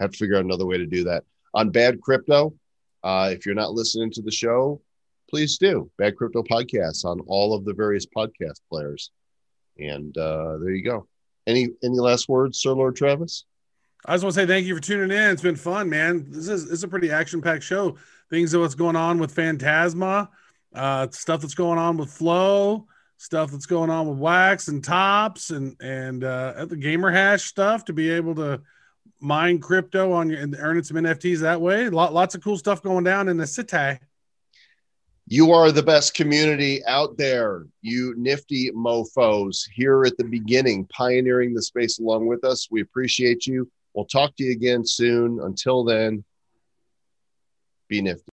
Have to figure out another way to do that. on Bad Crypto. Uh, if you're not listening to the show, please do. Bad Crypto Podcasts on all of the various podcast players. And uh, there you go. Any any last words, Sir Lord Travis? I just want to say thank you for tuning in. It's been fun, man. This is this is a pretty action packed show. Things of what's going on with Phantasma, uh, stuff that's going on with Flow, stuff that's going on with Wax and Topps, and and uh, the GamerHash stuff to be able to mine crypto on your and earning some NFTs that way. Lot, lots of cool stuff going down in the city. You are the best community out there, you nifty mofos here at the beginning, pioneering the space along with us. We appreciate you. We'll talk to you again soon. Until then, be nifty.